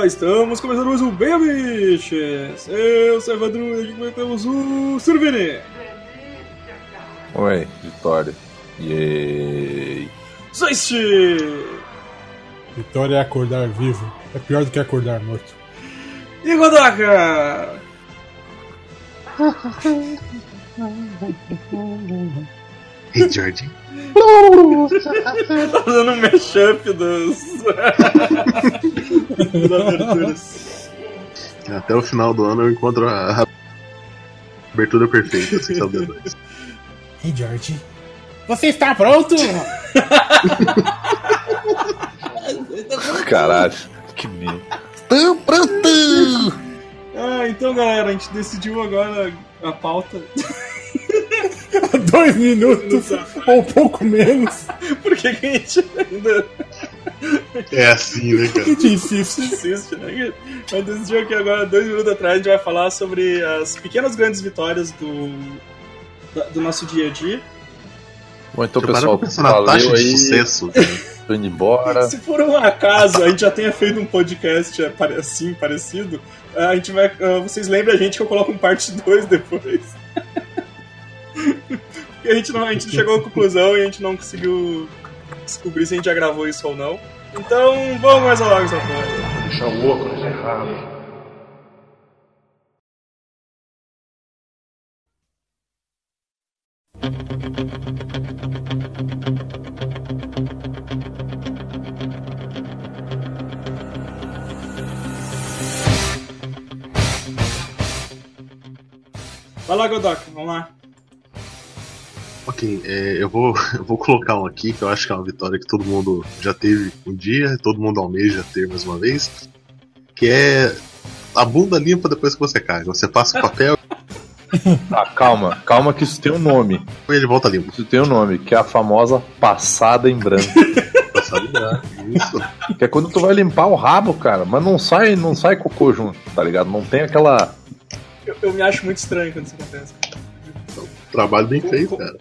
Galera! Estamos começando mais um Bem Biches! Eu sou o Evandro e aqui temos o Survini! Oi, Vitória. Yay! Zoist! Vitória é acordar vivo. É pior do que acordar morto. E Godaka! Hey, George. tá fazendo um mashup dos. Até o final do ano eu encontro a abertura perfeita, assim, sabe? Hey, George. Você está pronto? Caralho, que medo. Tô pronto! Ah, então galera, a gente decidiu agora a pauta. Dois minutos, ou um pouco menos. Por que, que a gente ainda É assim, né, cara? Que te insiste. insiste, né? A gente decidiu que agora, dois minutos atrás, a gente vai falar sobre as pequenas grandes vitórias do, do nosso dia a dia. Bom, então, pessoal, pensar na taxa valeu de aí. sucesso. Tô indo embora. Se por um acaso a gente já tenha feito um podcast é, assim, parecido, a gente vai. ah, Vocês lembram a gente que eu coloco um parte 2 depois. Porque a gente, não, a gente chegou à conclusão e a gente não conseguiu descobrir se a gente já gravou isso ou não. Então, vamos mais logo essa porra. Deixa o óculos errado. Vai lá, Godok, vamos lá. Ok, é, eu, vou, eu vou colocar um aqui que eu acho que é uma vitória que todo mundo já teve um dia, todo mundo almeja ter mais uma vez. Que é a bunda limpa depois que você cai. Você passa o papel Ah, calma, calma que isso tem um nome. e ele volta limpo. Isso tem um nome, que é a famosa passada em branco. Sabe? Isso. que é quando tu vai limpar o rabo, cara, mas não sai, não sai cocô junto, tá ligado? Não tem aquela. Eu, eu me acho muito estranho quando isso acontece. Trabalho bem feito, cara.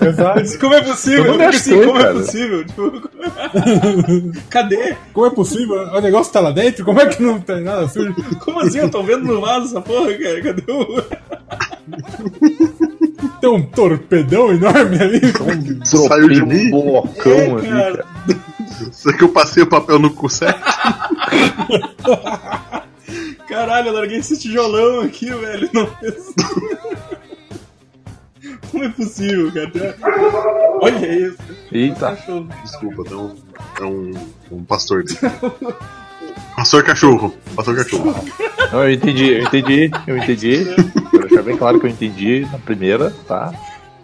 Exato. Como é possível? Assim, como é possível? Tipo, cadê? Como é possível? O negócio tá lá dentro? Como é que não tem nada sujo? Como assim? Eu tô vendo no vaso essa porra, cara. Cadê o. Tem um torpedão enorme ali. Saiu de um blocão É, ali, cara. Só que eu passei o papel no cu certo. Caralho, eu larguei esse tijolão aqui, velho. Não. Como é possível, cara? Olha isso. Eita. Desculpa, é um, é um, um pastor. Pastor cachorro. Pastor cachorro. Não, eu entendi, eu entendi, eu entendi. Quero deixar bem claro que eu entendi na primeira, tá?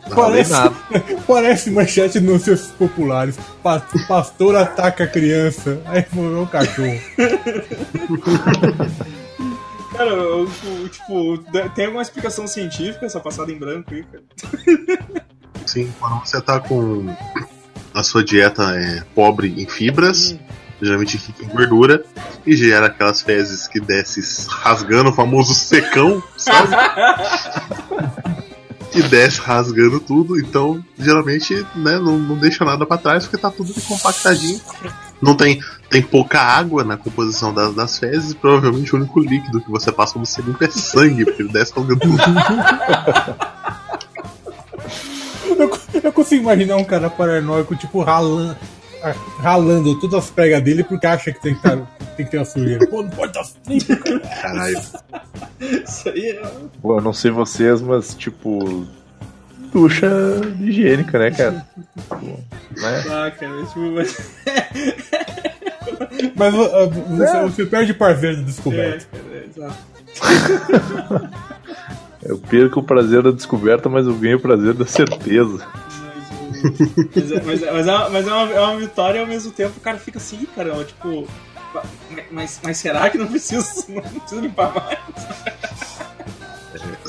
Não falei Parece, nada. parece manchete nos seus populares. Pa- Pastor ataca a criança. Aí morreu o cachorro. Cara, eu, eu, tipo, tem alguma explicação científica essa passada em branco aí, cara? Sim, quando você tá com a sua dieta é, pobre em fibras, geralmente rica em gordura, e gera aquelas fezes que desce rasgando o famoso secão, sabe? que desce rasgando tudo, então geralmente né, não, não deixa nada pra trás porque tá tudo compactadinho. Não tem, tem pouca água na composição das, das fezes, provavelmente o único líquido que você passa no você limpa é sangue, porque ele desce rasgando tudo. Eu, eu consigo imaginar um cara paranoico, tipo, ralando, ralando todas as pregas dele porque acha que tem que, tá- tem que ter uma sujeira. Pô, não pode estar. Caralho. Isso aí é. Bom, eu não sei vocês, mas tipo. Ducha higiênica, né, cara? Né? Ah, cara, tipo, mas. Mas uh, você, você perde prazer da É, descoberta. cara, é, exato. Eu perco o prazer da descoberta, mas eu ganho o prazer da certeza. Mas, mas, é- mas, é, mas, é, uma, mas é, uma, é vitória e ao mesmo tempo o cara fica assim, cara, tipo. Mas, mas será que não precisa, não precisa limpar mais?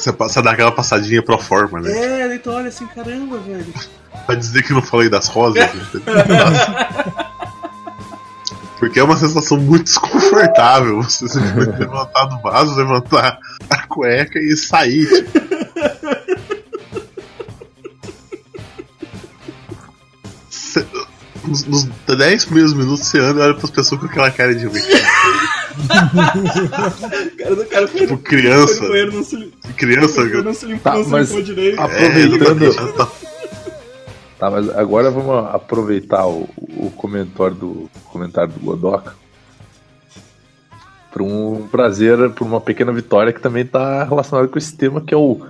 Você passa dar aquela passadinha pro forma, né? É, daí tu olha assim, caramba, velho. Pra dizer que não falei das rosas. né? Porque é uma sensação muito desconfortável você levantar do vaso, levantar a cueca e sair. Tipo. Nos, nos 10 primeiros minutos você anda e olha pras pessoas com aquela cara de cara, o cara foi, Tipo, foi criança. no banheiro, não se, Criança. foi, não se limpou, Tá, não se mas- limpou direito. É, Aproveitando- exatamente. Tá- Tá, mas agora vamos aproveitar o, o comentário do comentário do Godoka para um prazer, por uma pequena vitória que também tá relacionada com esse tema que é o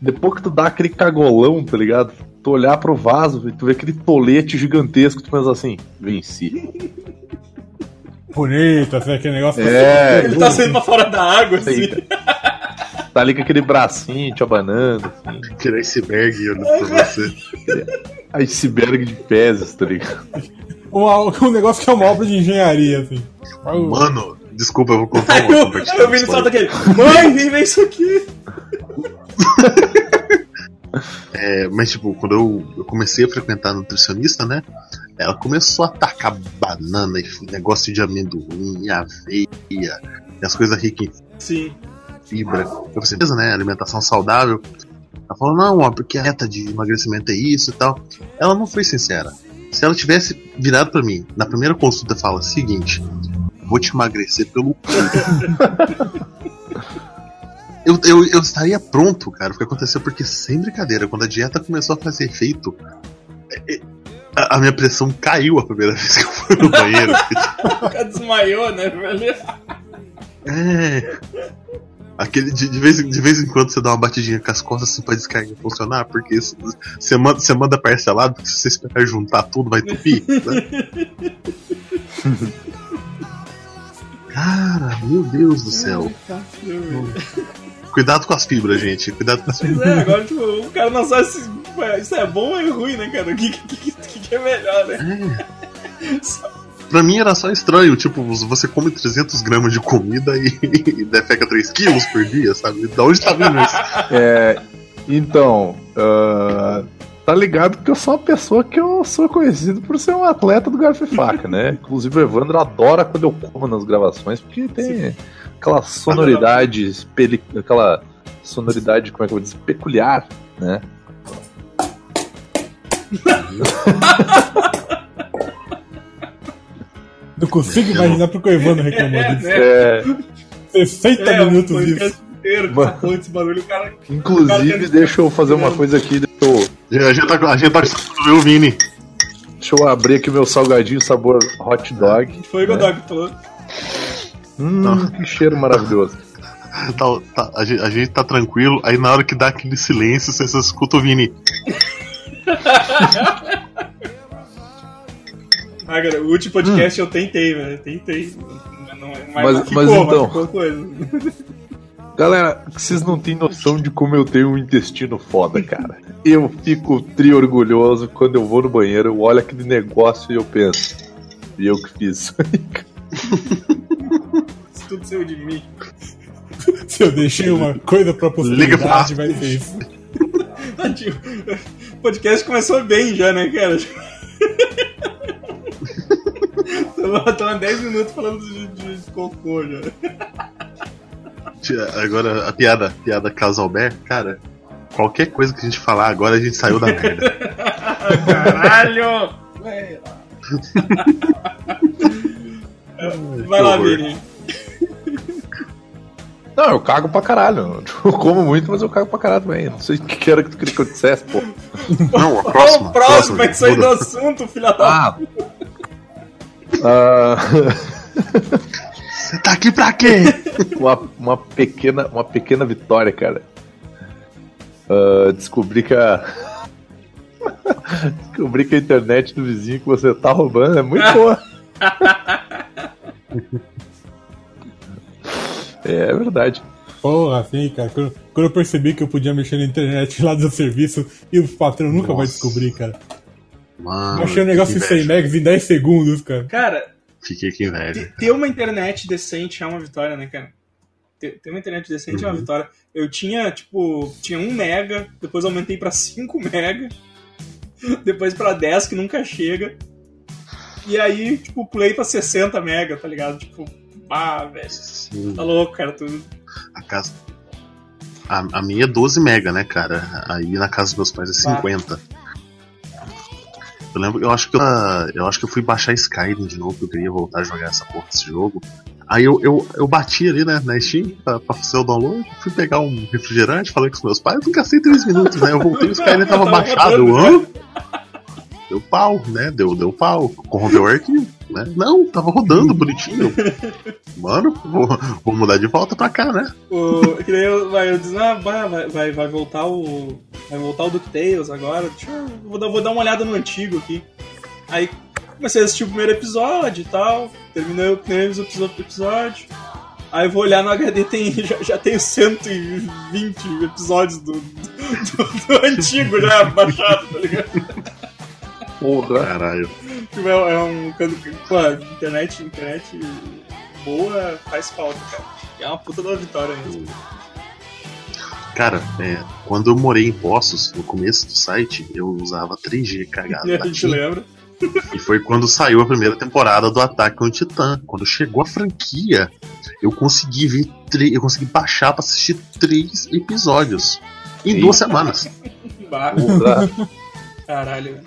depois que tu dá aquele cagolão, tá ligado? Tu olhar pro vaso e tu vê aquele tolete gigantesco, tu pensa assim, venci. Bonito, assim, aquele negócio. É, Ele tá saindo pra fora da água, assim. Eita. Tá ali com aquele bracinho te abanando, assim, Aquele iceberg olhando pra você. iceberg de pezes, tá ligado? Um, um negócio que é uma obra de engenharia, assim. Mano, desculpa, eu vou contar uma eu, eu vi ele história. solta aquele. Mãe, vem ver isso aqui. É, mas, tipo, quando eu, eu comecei a frequentar nutricionista, né? Ela começou a tacar banana e negócio de amendoim, e aveia, e as coisas ricas em Sim. fibra. Eu beleza, né? Alimentação saudável. Ela falou, não, ó, porque a meta de emagrecimento é isso e tal. Ela não foi sincera. Se ela tivesse virado pra mim, na primeira consulta, fala seguinte: vou te emagrecer pelo cu. eu, eu, eu estaria pronto, cara. O que aconteceu? Porque, sem brincadeira, quando a dieta começou a fazer efeito, é, é, a, a minha pressão caiu a primeira vez que eu fui no banheiro. O cara desmaiou, né, velho? É. Aquele, de, de, vez, em- de vez em quando você dá uma batidinha com as costas assim pra descarga funcionar, porque você manda, você manda parcelado, porque se você esperar juntar tudo vai entupir. né? Cara, meu Deus do céu. Cuidado com as fibras, gente. Cuidado com as fibras. Pois é, agora tipo, o cara não sabe se isso é bom ou é ruim, né, cara? O que, que, que, que é melhor, né? Pra mim era só estranho, tipo, você come 300 gramas de comida e, e defeca 3 quilos por dia, sabe? Da onde tá vindo isso? É, então, ah, tá ligado que eu sou uma pessoa que eu sou conhecido por ser um atleta do garfo e faca, né? Inclusive o Evandro adora quando eu como nas gravações, porque tem aquela sonoridade, peli- aquela sonoridade, como é que eu vou dizer, peculiar, né? Não consigo imaginar porque o Evandro reclamou disso. É, 60 É, o minutos inteiro, Mano. essa porra desse bagulho, o cara. inclusive, deixa eu fazer uma coisa aqui, deixa eu, A gente tá, a gente tá com viu, Vini? deixa eu abrir aqui meu salgadinho sabor hot dog. Foi o Godog que falou. Hum, que cheiro maravilhoso. Tá, tá, a, gente, a gente tá tranquilo, aí na hora que dá aquele silêncio, você, escuta o Vini. Ah, cara, o último podcast eu tentei, velho. Tentei. Não, mas, Mas- ficou, mas então- ficou coisa. Galera, vocês não têm noção de como eu tenho um intestino foda, cara. Eu fico tri orgulhoso quando eu vou no banheiro, eu olho aquele negócio e eu penso. E eu que fiz isso aí, cara. Tudo saiu de mim. Se eu deixei uma coisa pra posteridade, vai ser isso. Tipo, O podcast começou bem já, né, cara? Estamos há 10 minutos falando de, de cocô já. Agora, a piada, piada Casalber, cara, qualquer coisa que a gente falar agora, a gente saiu da merda. Caralho! Vai lá. Vini. Não, eu cago pra caralho. Eu como muito, mas eu cago pra caralho também. Não sei o que era que tu queria que eu dissesse, pô. Não, a Qual próxima. o próximo vai sair do assunto, filha da. Ah! Ah, Você tá aqui pra quê? uma, uma, pequena, uma pequena vitória, cara. Ah, descobri que a. descobri que a internet do vizinho que você tá roubando é muito boa. É verdade. Porra, assim, cara. Quando, quando eu percebi que eu podia mexer na internet lá do serviço e o patrão nunca vai Nossa. descobrir, cara. Mano, Achei um negócio em que 100 inveja. megas em 10 segundos, cara. Cara, Fiquei com inveja. te- ter uma internet decente é uma vitória, né, cara? Ter, ter uma internet decente é uma vitória. Eu tinha, tipo, tinha 1 mega, depois aumentei pra 5 mega, depois pra 10, que nunca chega. E aí, tipo, pulei pra 60 mega, tá ligado? Tipo, ah, velho. Sim, Tá louco, cara. Tu... a casa. A, a minha é 12 mega, né, cara? Aí na casa dos meus pais é Bah. 50. Eu lembro, eu acho que eu, ah, eu acho que eu fui baixar Skyrim de novo, porque eu queria voltar a jogar essa porra desse jogo. Aí eu, eu, eu bati ali, né, na Steam pra, pra fazer o download, fui pegar um refrigerante, falei com os meus pais, eu gastei 3 minutos, né? Eu voltei, o Skyrim tava baixado, eu amo. Deu pau, né? Deu, deu pau. Corrompeu o arquivo, né? Não, tava rodando bonitinho. Mano, vou, vou mudar de volta pra cá, né? O, que daí eu, vai, eu disse, ah, vai, vai- vai, voltar o. Vai voltar o DuckTales agora. Deixa eu. Vou dar, vou dar uma olhada no antigo aqui. Aí comecei a assistir o primeiro episódio e tal. Terminei o primeiro episódio. Aí eu vou olhar no HD tem, já, já tenho 120 episódios do, do, do- do antigo já baixado, tá ligado? Porra. Caralho. Tipo, é, é um. Quando, pô, internet, internet boa faz falta, cara. É uma puta da vitória mesmo. Cara, é, quando eu morei em Poços, no começo do site, eu usava 3G cagado. E a gente lembra. E foi quando saiu a primeira temporada do Ataque ao Titã. Quando chegou a franquia, eu consegui ver eu consegui baixar pra assistir três episódios em duas semanas. Caralho.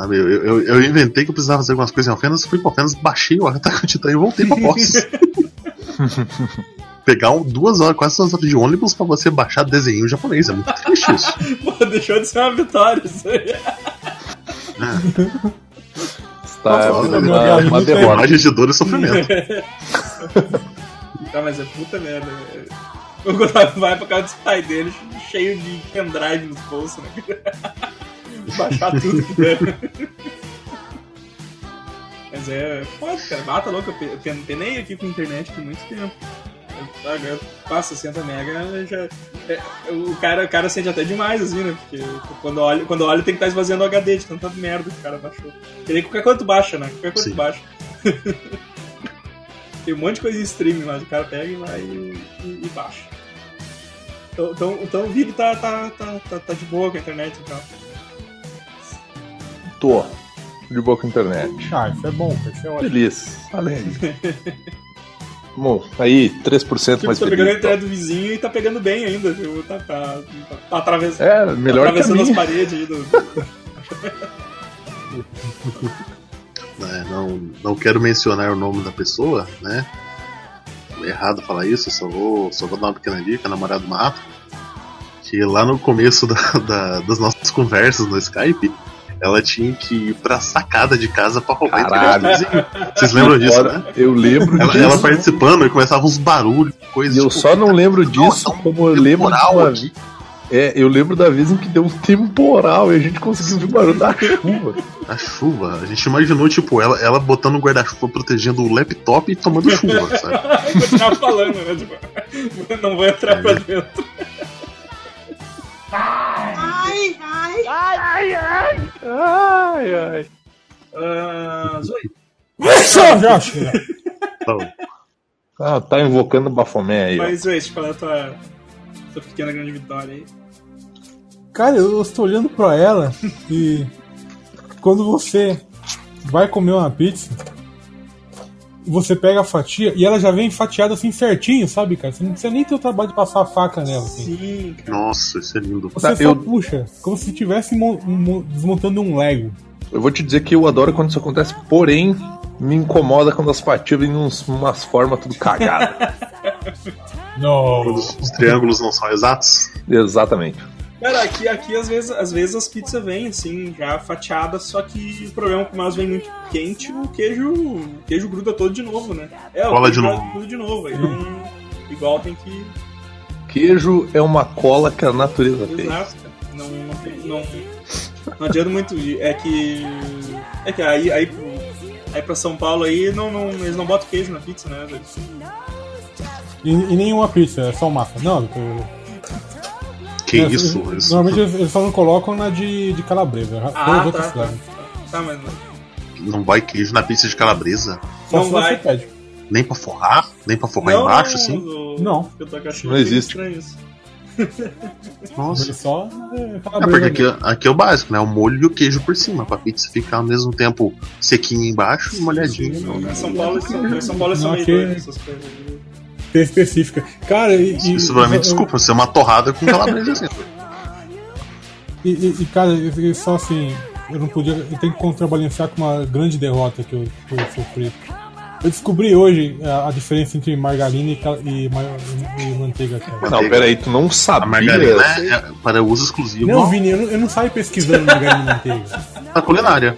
Sabe? Eu, eu, eu inventei que eu precisava fazer algumas coisas em Alfenas, fui pra Alfenas, baixei o Ataque Titã e voltei pra Poços. Pegar duas horas, quase duas horas de ônibus pra você baixar desenho japonês. É muito triste isso. Pô, deixou de ser uma vitória isso aí. Está Nossa, uma, derrota. Imagem de dor e sofrimento. Tá, mas é puta merda. velho. O Gustavo vai pra casa dos pais dele, cheio de pendrive nos bolsos, né? Baixar tudo. Né? Mas é. Pode, cara. Mata louco. Eu pe- eu pen- penei aqui com internet por muito tempo. Agora passa 60 mega, já. é, o, cara, o cara sente até demais, assim, né? Porque quando olha, quando olha tem que estar esvaziando o HD de tanta merda que o cara baixou. Que nem qualquer coisa tu baixa, né? Qualquer coisa Sim. tu baixa. Tem um monte de coisa em streaming, mas o cara pega e vai e, e- e baixa. Então, então, então o Vig tá, tá, tá, tá, tá de boa com a internet, então. Tô. De boa com a internet. Ah, isso é bom, isso é ótimo. Feliz. Alegre. Bom, aí, 3% Tipo, mais tá pegando a internet do vizinho e tá pegando bem ainda. Tipo, tá, tá, tá, tá atravessando, É, melhor que a atravessando as paredes aí do. né, não, não quero mencionar o nome da pessoa, né? É errado falar isso, só vou, só vou dar uma pequena dica, namorado mato. Que lá no começo da- da- das nossas conversas no Skype, ela tinha que ir pra sacada de casa pra roubar vizinho. Vocês lembram disso, Agora, né? Eu lembro Ela, disso. ela participando e começava uns barulhos, coisas. E eu tipo, só não lembro disso Nossa, como eu lembro de temporal uma aqui. É, eu lembro da vez em que deu um temporal e a gente conseguiu ver o barulho da chuva. A chuva, a gente imaginou, tipo, ela, ela botando o guarda-chuva protegendo o laptop e tomando chuva, sabe? Continuar falando, né? Tipo, não vou entrar pra dentro. Ai, ai. Ah, Zoe. Só, Josh! Então, Ah, tá invocando Bafomé aí. Mas, Zoe, qual é a tua, tua pequena grande vitória aí? Cara, eu estou olhando pra ela e quando você vai comer uma pizza, você pega a fatia e ela já vem fatiada assim certinho, sabe, cara? Você não precisa nem ter o trabalho de passar a faca nela. Assim. Sim, nossa, isso é lindo. Você Tá, só eu- puxa, como se estivesse mo- mo- desmontando um Lego. Eu vou te dizer que eu adoro quando isso acontece, porém, me incomoda quando as fatias vêm uns, umas formas tudo cagadas. Quando Não. os, os triângulos não são exatos. Exatamente. Cara, aqui, aqui às, vezes, às vezes as pizzas vêm assim, já fatiadas, só que o problema é que elas vêm muito quente, o queijo, o queijo gruda todo de novo, né? É, o Cola queijo de novo. Tudo de novo. Aí não, igual tem que. Queijo é uma cola que a natureza fez. Exato. Não, não, tem- não, não adianta muito. É que. É que aí, aí, aí pra São Paulo aí não, não, eles não botam queijo na pizza, né? E, e nenhuma pizza, é só massa. Não, eu- Que é, isso? eles- isso Normalmente eles, eles só não colocam na de, de calabresa. Ah, tá, tá. cidades. Tá, mas. não vai queijo na pizza de calabresa? Só Não vai. pede. Nem pra forrar? Nem pra forrar embaixo, assim? Não. Eu tô achando Não meio existe. estranho isso. Nossa. Ele só é, É porque aqui, aqui é o básico, né? O molho e o queijo por cima, pra pizza ficar ao mesmo tempo sequinho embaixo e molhadinho. Não, em São Paulo, São, Paulo são Não, aqui- essas coisas. Específica. Cara, e. e- Isso vai me e- desculpa, ser uma torrada com calabresa assim. E, e- e, cara, são assim. eu não podia. Eu tenho que contrabalancear com uma grande derrota que eu, que eu sofri. Eu descobri hoje a, a diferença entre margarina e, cal- e, e manteiga. Cara. Não, peraí, tu não A sabia. margarina é para uso exclusivo Não, Vini, eu não, eu não saio pesquisando margarina e manteiga. na culinária.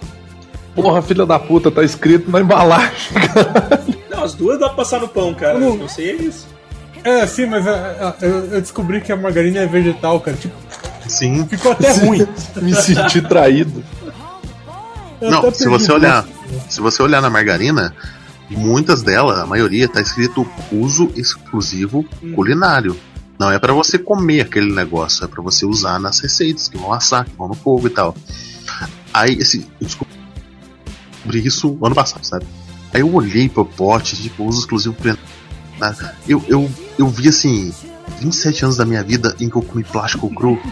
Porra, filha da puta, tá escrito na embalagem. Não, as duas dá pra passar no pão, cara. Não. Eu sei é isso. É, sim, mas é, é, eu, eu descobri que a margarina é vegetal, cara. Tipo, Sim. ficou até ruim. Me senti traído. Eu Não, se você olhar, se você olhar na margarina, muitas delas, a maioria, tá escrito uso exclusivo culinário. Não é pra você comer aquele negócio, é pra você usar nas receitas que vão assar, que vão no fogo e tal. Aí, esse, eu descobri isso ano passado, sabe? Aí eu olhei pro pote, tipo, uso exclusivo. Eu, eu, eu vi assim, 27 anos da minha vida em que eu comi plástico cru,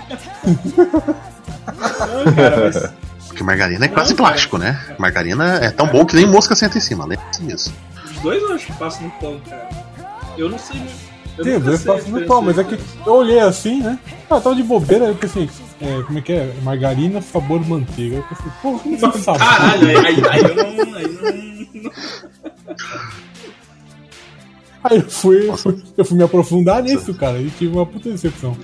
Não, cara, mas porque margarina é Não, quase cara. plástico, né? Margarina é tão bom que nem mosca senta em cima, lembre-se disso. os dois eu acho que passam no pão, cara. Eu não sei. Eu Sei a passam no pão, mas é que eu olhei assim, né? Ah, tava de bobeira, aí eu pensei, é, como é que é? Margarina, sabor manteiga. Eu pensei, pô, como você sabe? Caralho, aí, aí, aí eu não. Aí eu não... Aí eu fui, eu fui, eu fui me aprofundar nisso, cara, e tive uma puta decepção.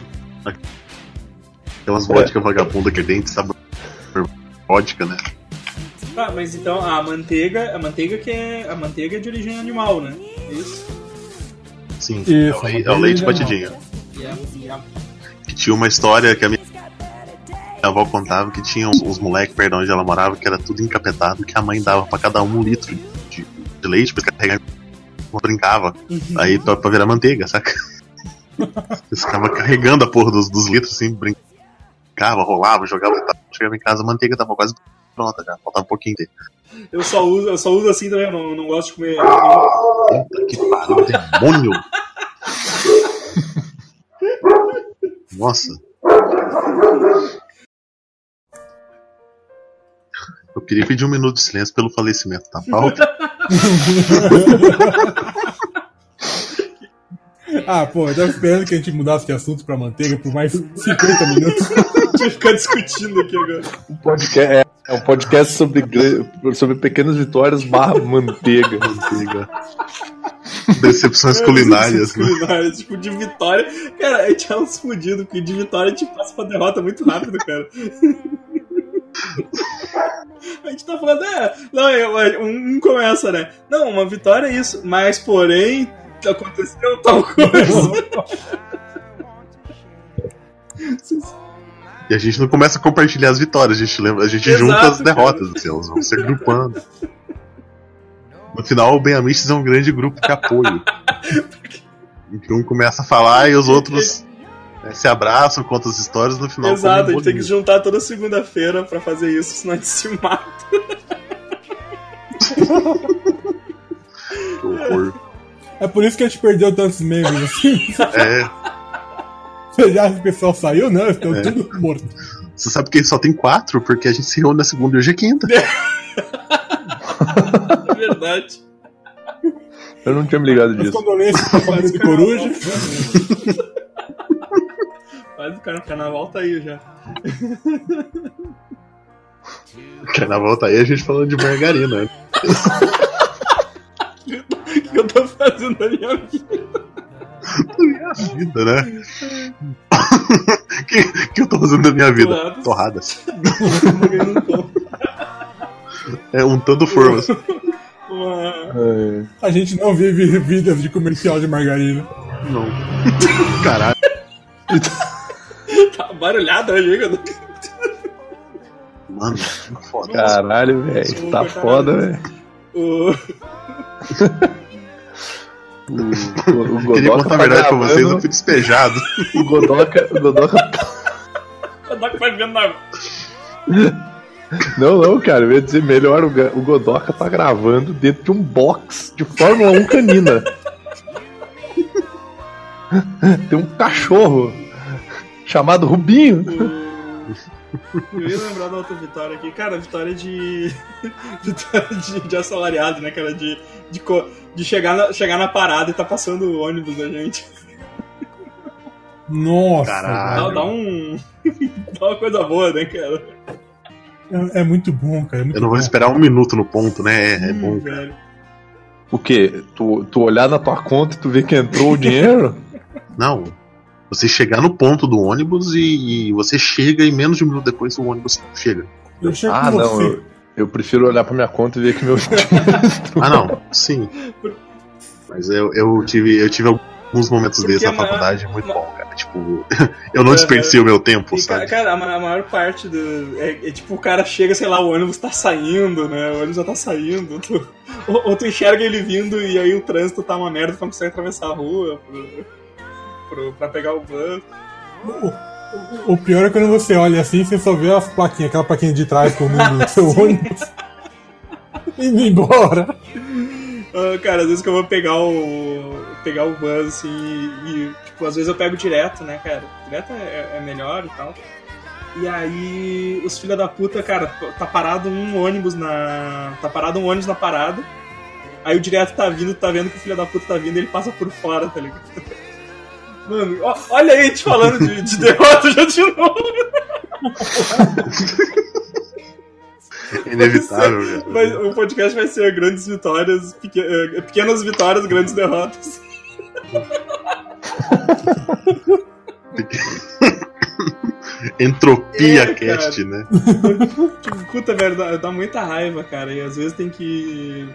Aquelas vodka vagabunda que tem, sabe? Vodka, né? Tá, mas então a manteiga. A manteiga que é. A manteiga é de origem animal, né? Isso. Sim, Isso, é, o le- é leite manteiga batidinho. A, a- Que tinha uma história que a minha avó contava que tinha uns, uns moleques, perdão, onde ela morava, que era tudo encapetado, que a mãe dava pra cada um um litro de, de leite pra carregar. Brincava. Aí pra, pra virar manteiga, saca? Eles ficavam carregando a porra dos, dos litros assim, brincava, rolava, jogava e tal. Chegava em casa, a manteiga tava quase pronta já, faltava um pouquinho de. Eu, só uso, eu só uso assim também, eu não, não gosto de comer. Puta que pariu, demônio! Nossa. Eu queria pedir um minuto de silêncio pelo falecimento da pauta. Ah, pô, eu tava esperando que a gente mudasse de assunto pra manteiga por mais 50 minutos. A gente ficar discutindo aqui agora. Um podcast, é, é um podcast sobre, sobre pequenas vitórias barra manteiga. Manteiga. Decepções culinárias, né? Culinárias, tipo, de vitória. Cara, a gente é uns fudidos, porque de vitória a gente passa pra derrota muito rápido, cara. A gente tá falando, é. Não, é, um, um começa, né? Não, uma vitória é isso, mas porém. Aconteceu tal coisa. E a gente não começa a compartilhar as vitórias, a gente, lembra, a gente Exato, junta as derrotas, assim, elas vão se agrupando. No final, o Ben Amistes é um grande grupo de apoio. Em que um começa a falar e os outros né, se abraçam, contam as histórias, no final. Exato, a um gente tem que juntar toda segunda-feira pra fazer isso, senão a gente se mata. Que horror. É por isso que a gente perdeu tantos membros assim. É, já o pessoal saiu? Não, estão É. tudo morto. você sabe que só tem quatro, porque a gente se reúne na segunda e hoje é quinta. É verdade. Eu não tinha me ligado As disso. condolências pra família do Coruja. Faz o cara carnaval tá aí já. Carnaval tá aí a gente falando de margarina. né? O que eu tô fazendo na minha vida? Minha vida, né? O que, que eu tô fazendo da minha vida? Torradas. Ganhando um. É untando formas. Uma... É. A gente não vive vidas de comercial de margarina. Não. Caralho. Tá barulhado hoje, quando- Mano, que foda. Caralho, velho. Tá foda, velho. O... O, o, Godoka contar a tá verdade pra vocês, eu gravando- fui despejado. O Godoka, o Godoka O Doc vai vendo na... Não, não, cara, eu ia dizer melhor, o Godoka tá gravando dentro de um box de Fórmula 1 canina. Tem um cachorro chamado Rubinho. Eu ia lembrar da outra vitória aqui. Cara, vitória de. vitória de, de assalariado, né, cara? De, de, co- de chegar, na, chegar na parada e tá passando o ônibus da gente. Nossa, Caralho. Dá, dá um. dá uma coisa boa, né, cara? É, é muito bom, cara. É muito Eu não vou bom. esperar um minuto no ponto, né? É, é Hum, bom. velho. O quê? Tu, tu olhar na tua conta e tu ver que entrou o dinheiro? Não. Você chegar no ponto do ônibus e, e você chega e menos de um minuto depois o ônibus chega. Eu chego ah, com não. você. Eu, eu prefiro olhar pra minha conta e ver que meu Ah, não. Sim. Mas eu, eu tive eu tive alguns momentos Porque desses na faculdade muito bom, cara. Tipo, eu não desperdicei o meu tempo, E, sabe? cara, a, ma- a maior parte do. É, é tipo, o cara chega, sei lá, o ônibus tá saindo, né? O ônibus já tá saindo. tu- ou, ou tu enxerga ele vindo e aí o trânsito tá uma merda, tu não consegue atravessar a rua pro, pro, pra pegar o bus. O, o- o pior é quando você olha assim você só vê as plaquinhas, aquela plaquinha de trás com o número do seu ônibus. Indo embora. Ah, cara, às vezes que eu vou pegar o. pegar o bus assim e, tipo, às vezes eu pego direto, né, cara? Direto é, é melhor e tal. E aí os filha da puta, cara, tá parado um ônibus na. Tá parado um ônibus na parada. Aí o direto tá vindo, tá vendo que o filho da puta tá vindo e ele passa por fora, tá ligado? Mano, ó- olha aí a gente falando de, de derrota já de novo. É inevitável. Mas o podcast vai ser grandes vitórias, peque- eh, pequenas vitórias, grandes derrotas. Entropia É, cast, né? Puta, velho, dá, dá muita raiva, cara. E às vezes tem que.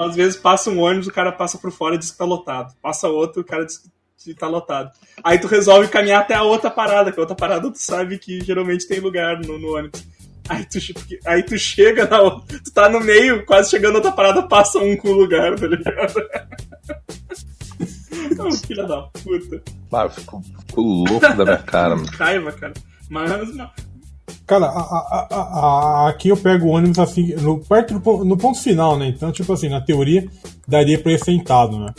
Às vezes passa um ônibus, o cara passa por fora e diz que tá lotado. Passa outro, o cara diz que tá lotado. Aí tu resolve caminhar até a outra parada, que a outra parada tu sabe que geralmente tem lugar no, no ônibus. Aí tu, aí tu chega na outra, tu tá no meio, quase chegando na outra parada, passa um com o lugar, tá ligado? Ô, filha da puta. Ah, eu fico, fico louco da minha cara, mano. Raiva, cara. Mas, mas- Cara, a- a- a- a- aqui eu pego o ônibus assim, no, perto do, no ponto final, né? Então, tipo assim, na teoria, daria pra ir sentado, né?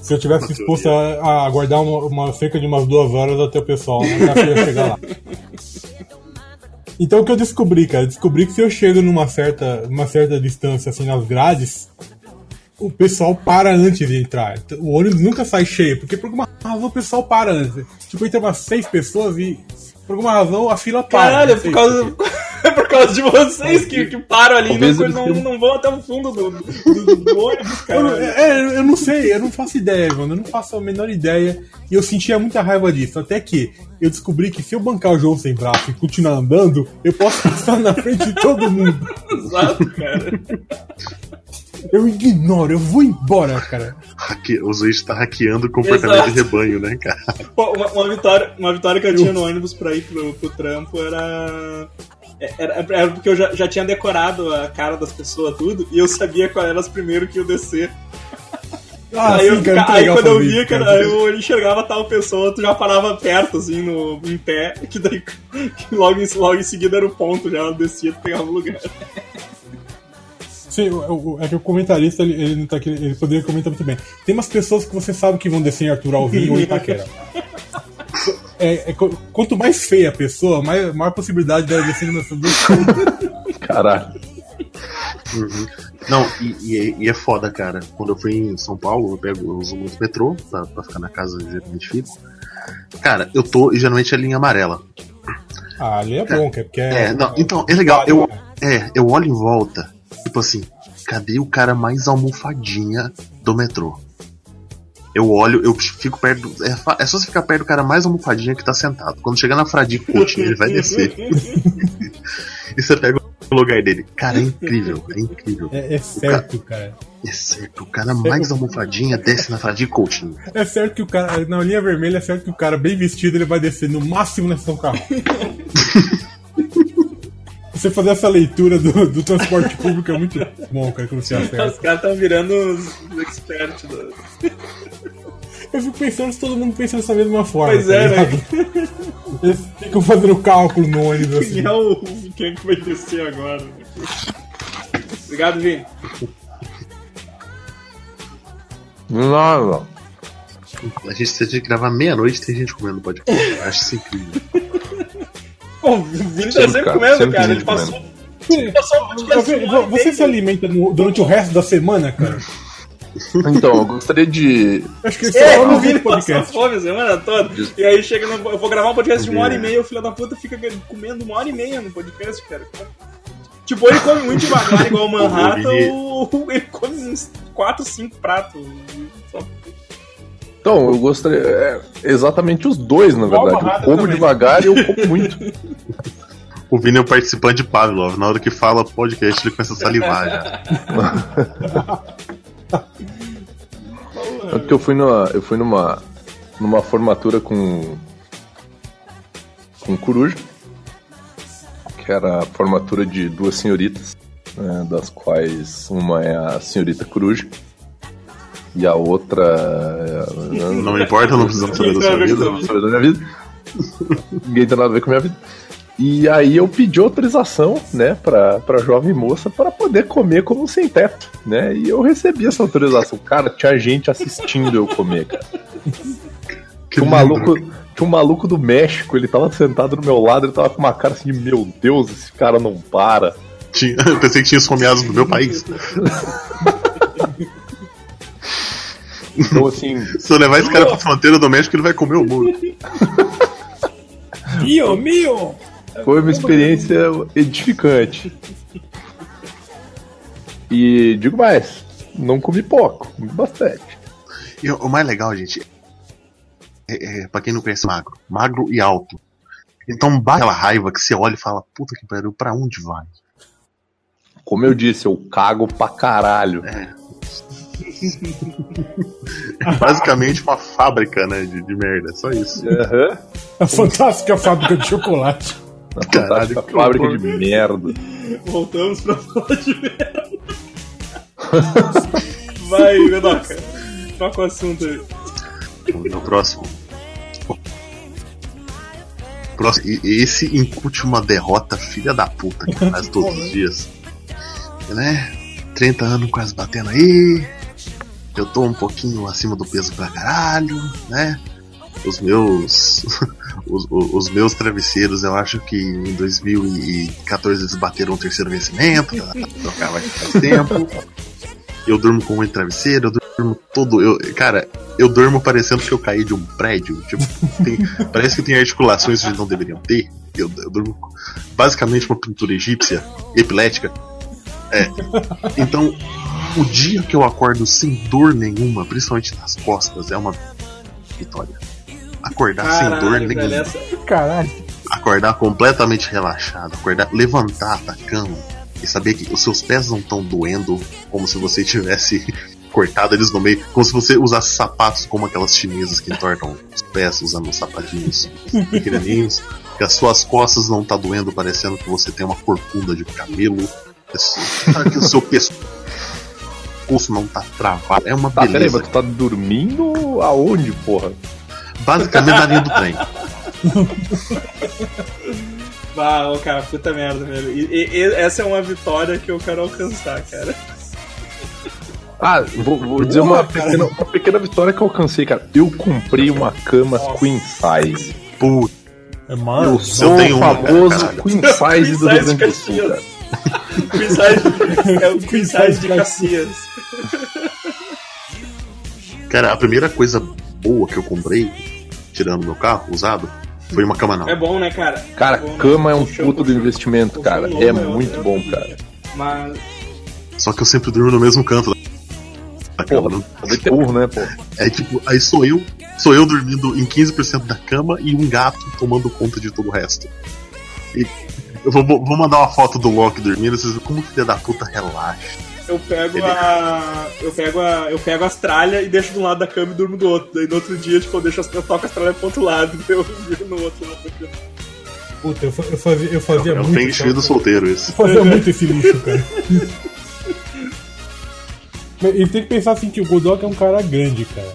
Se eu tivesse Na disposto a, a aguardar uma, uma- cerca de umas duas horas até o pessoal, né? Chegar lá. Então o que eu descobri, cara? Eu descobri que se eu chego numa certa, uma certa distância, assim, nas grades, o pessoal para antes de entrar. O ônibus nunca sai cheio, porque por alguma razão o pessoal para antes. Tipo, entra umas seis pessoas e por alguma razão a fila para. Caralho, é não sei por causa. É por causa de vocês que, que param ali e não, não, não vão até o fundo do, do, do ônibus, Eu, cara. é, eu não sei, eu não faço ideia, mano. Eu não faço a menor ideia. E eu sentia muita raiva disso. Até que eu descobri que se eu bancar o jogo sem braço e continuar andando, eu posso passar na frente de todo mundo. Exato, cara. Eu ignoro, eu vou embora, cara. Hacke... O Zuiz tá hackeando o comportamento Exato. de rebanho, né, cara? Pô, uma, uma vitória, uma vitória que eu tinha no ônibus pra ir pro, pro trampo era. Era, era porque eu já, já tinha decorado a cara das pessoas, tudo, e eu sabia qual era as primeiras que eu descer. Ah, aí, eu, sim, muito aí quando eu via, cara, eu enxergava tal pessoa, tu já parava perto, assim, no, em pé, que daí que logo, em, logo em seguida era o ponto, já descia e pegava o lugar. Sim, é que o comentarista ele, ele tá aqui, ele poderia comentar muito bem. Tem umas pessoas que você sabe que vão descer em Arthur Alvim ou Itaquera. É, é qu- quanto mais feia a pessoa, mais, maior possibilidade dela descer no meu Caralho. Uhum. Não, e, e é- e é foda, cara. Quando eu fui em São Paulo, eu pego, eu uso muito metrô pra, pra ficar na casa onde geralmente fico. Cara, eu tô e geralmente é linha amarela. Ah, ali é bom, que é porque É, não, então, é legal. Eu, é, eu olho em volta, tipo assim, cadê o cara mais almofadinha do metrô? Eu olho, eu fico perto. do- É, é só você ficar perto do cara mais almofadinha que tá sentado. Quando chegar na Fradique Coutinho, ele vai descer. e você pega o lugar dele. Cara, é incrível, é incrível. É, é certo, cara. É certo, o cara mais almofadinha desce na Fradique Coutinho. É certo que o cara, na linha vermelha, é certo que o cara bem vestido ele vai descer no máximo na estação carro. Você fazer essa leitura do, do transporte público é muito bom, cara, quando você acerta. Os caras estão virando os os experts do. Eu fico pensando se todo mundo pensa dessa mesma forma. Pois tá é, né? ligado? Eles ficam fazendo cálculo no ônibus assim. Quem é o. Quem é que vai descer agora? Obrigado, Vini. Não. A gente tem que gravar meia-noite e tem gente comendo podcast. Eu acho isso incrível. Pô, o Vini tá Sempre, sempre cara, comendo, sempre cara. Ele gente passou. Ele passou o podcast Você, uma hora e você meia. se alimenta no- durante o resto da semana, cara? Então, eu gostaria de. Acho que esse É, é o Vini podcast. fome a semana toda. E aí chega no. Eu vou gravar um podcast de uma hora e meia, o filho da puta fica comendo uma hora e meia no podcast, cara. Tipo, ele come muito devagar, igual o Manhattan, ou ele come uns 4, 5 pratos. Só- Então, eu gostaria. é, exatamente os dois, na verdade. Eu como também. devagar e eu como muito. O Vini é o participante de Pavlov. Na hora que fala podcast, ele começa a salivar já. Tanto que eu fui numa, eu fui numa, numa formatura com com coruja, que era a formatura de duas senhoritas, né, das quais uma é a senhorita coruja e a outra é, Não importa, não precisamos saber da sua vida. não sabe da minha vida. Ninguém tem nada a ver com a minha vida. E aí eu pedi autorização, né, pra, pra jovem moça para poder comer como um sem teto, né? E eu recebi essa autorização. Cara, tinha gente assistindo eu comer, cara. Que Tinha um maluco, tinha um maluco do México, ele tava sentado do meu lado, ele tava com uma cara assim de meu Deus, esse cara não para. Tinha- Eu pensei que tinha esfomeados do meu país. Então assim, Se eu levar esse cara pra fronteira do México, ele vai comer o muro. Mio, mio! Foi uma experiência edificante. E digo mais, não comi pouco, comi bastante. E o mais legal, gente, é, é, pra quem não conhece magro, magro e alto. Então bate aquela raiva que você olha e fala, puta que pariu, pra onde vai? Como eu disse, eu cago pra caralho. Basicamente uma fábrica, né, de, de merda, só isso. Aham. A fantástica fábrica de chocolate. Caralho, que fábrica horror. de merda. Voltamos pra falar de merda. Vai, Medoca. Toca o assunto aí. Vamos ver o próximo. Próximo. E esse incute uma derrota filha da puta que faz todos os dias. Né? 30 anos quase batendo aí. Eu tô um pouquinho acima do peso pra caralho, né? Os meus. Os, os- meus travesseiros, eu acho que em 2014 eles bateram o terceiro vencimento. Trocava faz tempo. Eu durmo com um travesseiro, eu durmo todo. Eu, cara, eu durmo parecendo que eu caí de um prédio. Tipo, tem- parece que tem articulações que não deveriam ter. Eu, eu durmo basicamente uma pintura egípcia, epilética. É. Então, o dia que eu acordo sem dor nenhuma, principalmente nas costas, é uma vitória. Acordar sem dor Caralho, nenhuma. essa... Caralho. Acordar completamente relaxado, acordar, levantar da cama e saber que os seus pés não estão doendo como se você tivesse cortado eles no meio, como se você usasse sapatos como aquelas chinesas que entortam os pés usando sapatinhos pequenininhos, que as suas costas não tá doendo, parecendo que você tem uma corcunda de cabelo, Sabe que o seu pescoço não tá travado, é uma Tá, peraí, beleza. mas tu tá dormindo aonde, porra? Basicamente na linha do trem. Ah, ô, cara, puta merda, velho. E, e- e essa é uma vitória que eu quero alcançar, cara. Ah, vou, vou dizer uma pequena, uma pequena vitória que eu alcancei, cara. Eu comprei uma cama Queen Size. Puta, É maior. Eu sou tenho o famoso caralho. Queen Size do Rio Grande do Sul, cara. Queen size, é o Queen size de Caxias. Cara, a primeira coisa boa que eu comprei, tirando meu carro usado, foi uma cama não. É bom, né, cara? Cara, é bom, né? cama é um puto do investimento, cara. É outra muito bom, vida. cara. Mas Só que eu sempre durmo no mesmo canto da cama. Porra, né? Fazer ter burro, né, pô? É tipo, aí sou eu, sou eu dormindo em 15% da cama e um gato tomando conta de todo o resto. E eu vou, vou mandar uma foto do Loki dormindo, vocês como filha da puta relaxa. Eu pego a. Eu pego a. Eu pego as tralhas e deixo de um lado da cama e durmo do outro. Daí no outro dia, tipo, eu deixo as, eu toco as tralhas pro outro lado, eu viro no outro lado da cama. Puta, eu, fa- eu fazia, eu fazia É um muito. shui do solteiro isso. Eu fazia muito esse lixo, cara. Ele tem que pensar assim que o Godok é um cara grande, cara.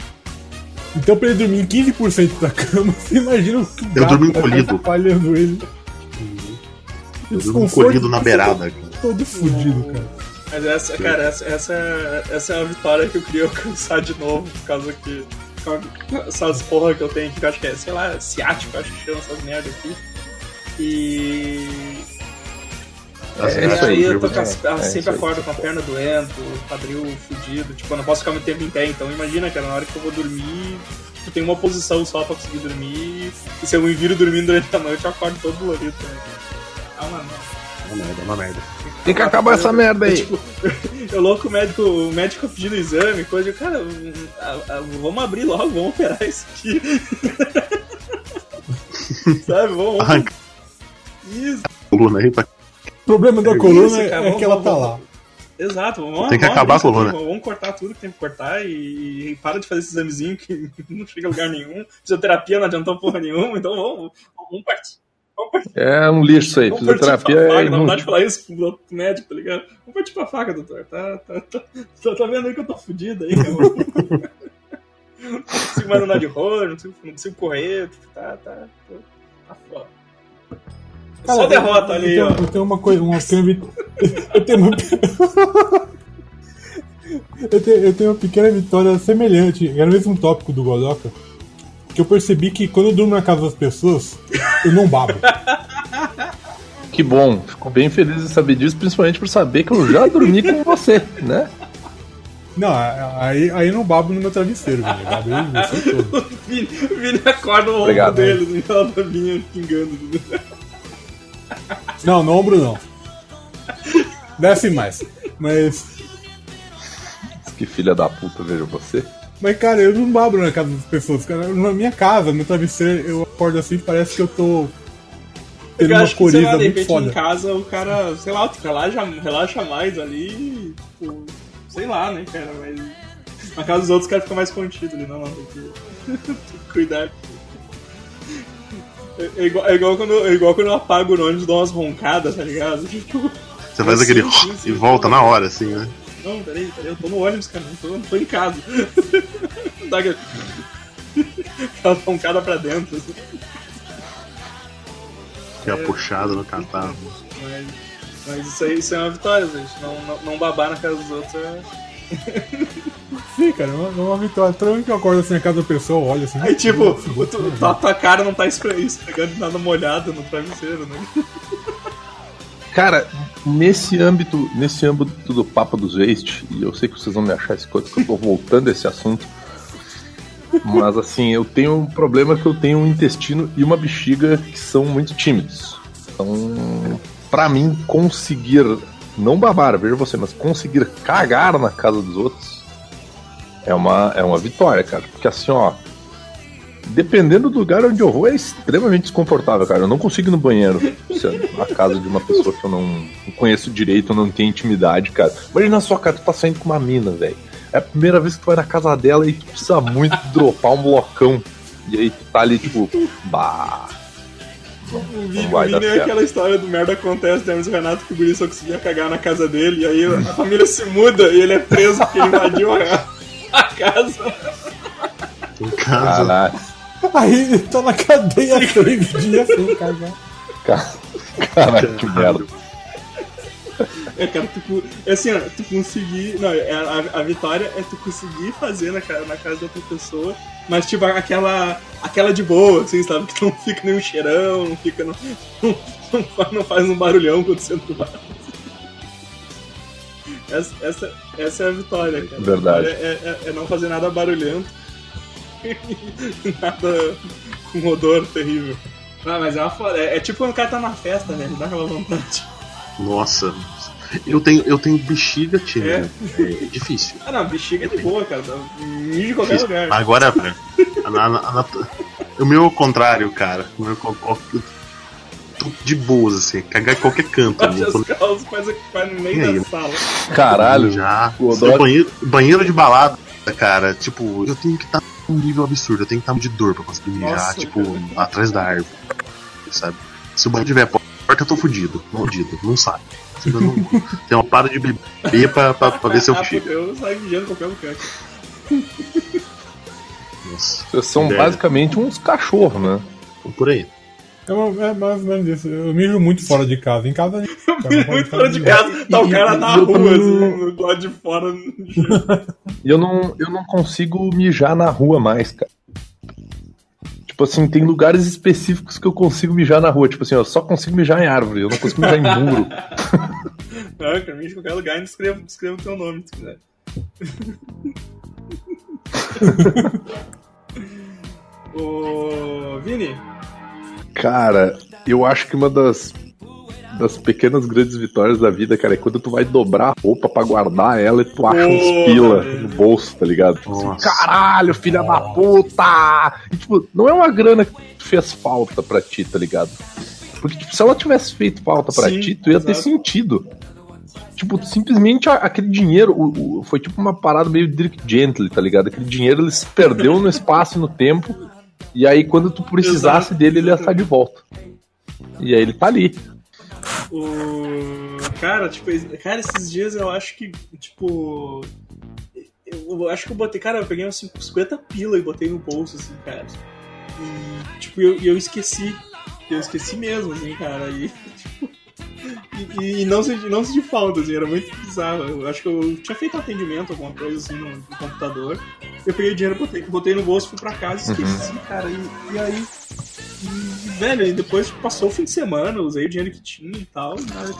Então pra ele dormir em 15% da cama, você imagina o que Eu ficar encolhido. ele. Eu durmo Desconforto encolhido na beirada. cara. Todo fudido, cara. Mas essa, cara, essa, essa, essa é uma vitória que eu queria alcançar de novo, por causa que. Essas porra que eu tenho aqui, que eu acho que é, sei lá, ciático, acho que chama essas merda aqui. E. É, e isso aí. eu tô com as- É, é sempre aí. acordo com a perna doendo, quadril fudido, tipo, eu não posso ficar muito tempo em pé, então imagina, cara, na hora que eu vou dormir, eu tenho uma posição só pra conseguir dormir, e se eu me viro dormindo durante a noite, eu acordo todo dolorido também. cara. Ah, mano. É uma merda, é uma merda. Tem que acabar essa merda aí. Tipo, eu louco o médico, o médico pedindo exame, coisa de, cara, a- a- vamos abrir logo, vamos operar isso aqui. Sabe, vamos. Arranca Isso, a coluna aí pra O problema da Isso, coluna é- cara, é vamos- que ela vamos- tá lá. exato, vamos Tem que vamos acabar a isso coluna. Vamos, vamos cortar tudo que tem que cortar e, e para de fazer esse examezinho que não chega a lugar nenhum. Fisioterapia não adiantou porra nenhuma, então vamos, vamos partir. É um lixo isso aí. Vamos partir Fisioterapia pra é faca, dá vontade de inútil. falar isso pro outro médico, tá ligado? Vamos partir pra faca, doutor. Tá, tá, tá, tá, tá vendo aí que eu tô fudido aí, meu? Não consigo mais andar de roda, não consigo, não consigo correr, tá, tá, tá, tá foda. Só eu- derrota eu ali, tenho- ó. Eu tenho uma coisa, uma, eu eu tenho uma, eu tenho, eu tenho uma pequena vitória semelhante, era o mesmo tópico do Godoka, que eu percebi que quando eu durmo na casa das pessoas, eu não babo. Que bom. Fico bem feliz de saber disso, principalmente por saber que eu já dormi com você, né? Não, aí, aí eu não babo no meu travesseiro, velho. Babo em todo. O Vini, o Vini acorda o ombro Obrigado, dele, no final da vinha pingando. Não, no ombro não. Desce mais. Mas, Que filha da puta, vejo você. Mas, cara, eu não babo na casa das pessoas. Cara, na minha casa, no travesseiro, eu acordo assim parece que eu tô tendo Eu uma acho que, sei lá, coriza de muito repente foda. em casa o cara, sei lá, relaxa, relaxa mais ali, tipo, sei lá, né, cara, mas na casa dos outros o cara fica mais contido ali, não, não, tem que, tem que cuidar. É, é igual, é, igual quando, é igual quando eu apago o ônibus e dou umas roncadas, tá ligado? Tipo, Você faz Sim, aquele sim, sim. e volta na hora, assim, né? Não, peraí, peraí, eu tô no ônibus, cara, não tô, não tô em casa. Dá aquele- aquela roncada pra dentro, assim. Que é puxado no catarro. Mas, mas isso aí isso é uma vitória, gente. Não, não, não babar na casa dos outros é. Sim, cara, é uma, é uma vitória. Toda vez que eu acordo assim na casa da pessoa, eu olho assim. Aí, tipo, o tu- tua, tua cara não tá esfre- esfregando nada molhado no travesseiro, né? Cara, nesse âmbito, nesse âmbito do papo dos waste, e eu sei que vocês vão me achar escoto que eu tô voltando a esse assunto. Mas assim, eu tenho um problema que eu tenho um intestino e uma bexiga que são muito tímidos. Então, pra mim conseguir não babar, veja você, mas conseguir cagar na casa dos outros é uma é uma vitória, cara. Porque assim, ó, Dependendo do lugar onde eu vou, é extremamente desconfortável, cara. Eu não consigo ir no banheiro se é a casa de uma pessoa que eu não, conheço direito, eu não tenho intimidade, cara. Imagina só, cara, tu tá saindo com uma mina, velho. É a primeira vez que tu vai na casa dela e tu precisa muito dropar um blocão. E aí tu tá ali, tipo, bah. O Vini, Não vai o dar Vini é certo. aquela história do merda acontece, temos o Renato que o Guri só conseguia cagar na casa dele, e aí a família se muda e ele é preso porque ele invadiu a, a casa. Em casa. Caralho. Aí tá na cadeia três dias sem cagar. Cara, caralho, que merda. É, cara, tu, é assim, ó, tu conseguir. Não, é, a, a vitória é tu conseguir fazer na, na casa de outra pessoa, mas tipo aquela. aquela de boa, assim, sabe? Que não fica nenhum cheirão, não fica. Não, não, não faz, não faz um barulhão quando você entra no bar. Essa, essa, essa é a vitória, cara. A Verdade. vitória É, é- é não fazer nada barulhento. nada com odor terrível. Ah, mas é uma foda. É, é tipo quando o cara tá na festa, velho. Dá aquela vontade. Nossa. Eu tenho, eu tenho bexiga, tio. É. É. difícil. Ah, não, bexiga é de boa, cara. Mija em qualquer lugar. Agora, velho, a- a- a- a- o meu é o contrário, cara. O meu, é o- o- eu tô de boas, assim, cagar em qualquer canto. Não tô calças, aqui faz no meio aí? da sala. Caralho. já. Banheiro, banheiro de balada, cara, tipo, eu tenho que estar num nível absurdo. Eu tenho que estar de dor pra conseguir mijar, Nossa, tipo, cara. atrás da árvore. Sabe? Se o banheiro tiver porta, eu tô fudido. Fudido, não sai. Se eu não- Tem uma para de beber pra, pra, pra ver se eu ah, fico. eu saio mijando em qualquer lugar. Nossa, Vocês são Ideia. basicamente uns cachorros, né? por aí. É, é mais ou menos isso. Eu mijo muito fora de casa. Em casa. Muito fora de casa, tá o cara na eu rua, assim, não- do lado de fora. Eu não, eu não consigo mijar na rua mais, cara. Tipo assim, tem lugares específicos que eu consigo mijar na rua. Tipo assim, eu só consigo mijar em árvore, eu não consigo mijar em muro. Ah, cara, mija em qualquer lugar e escreva, escreva o teu nome, se quiser. Ô, Vini, Cara, eu acho que uma das, das pequenas grandes vitórias da vida, cara, é quando tu vai dobrar a roupa pra guardar ela e tu acha uns Porra, pila no bolso, tá ligado? Tipo assim, Nossa. caralho, filha da puta! E, tipo, não é uma grana que fez falta pra ti, tá ligado? Porque, tipo, se ela tivesse feito falta pra Sim, ti, tu ia ter exato. sentido. Tipo, simplesmente aquele dinheiro o- o- foi tipo uma parada meio Dirk Gently, tá ligado? Aquele dinheiro ele se perdeu no espaço e no tempo. E aí, quando tu precisasse Exato, dele, ele ia estar de volta. E aí ele tá ali. O... Cara, tipo, cara, esses dias eu acho que, tipo. Eu acho que eu botei, cara, eu peguei uns 50 pila e botei no bolso, assim, cara. E, tipo, eu, eu esqueci. Eu esqueci mesmo, assim, cara. E. E, e não, senti, não senti falta, assim, era muito bizarro. Eu acho que eu tinha feito um atendimento, alguma coisa assim, no, no computador. Eu peguei o dinheiro, botei, botei no bolso, fui pra casa e esqueci, cara. E, e aí. E, velho, e depois tipo, passou o fim de semana, usei o dinheiro que tinha e tal, nada.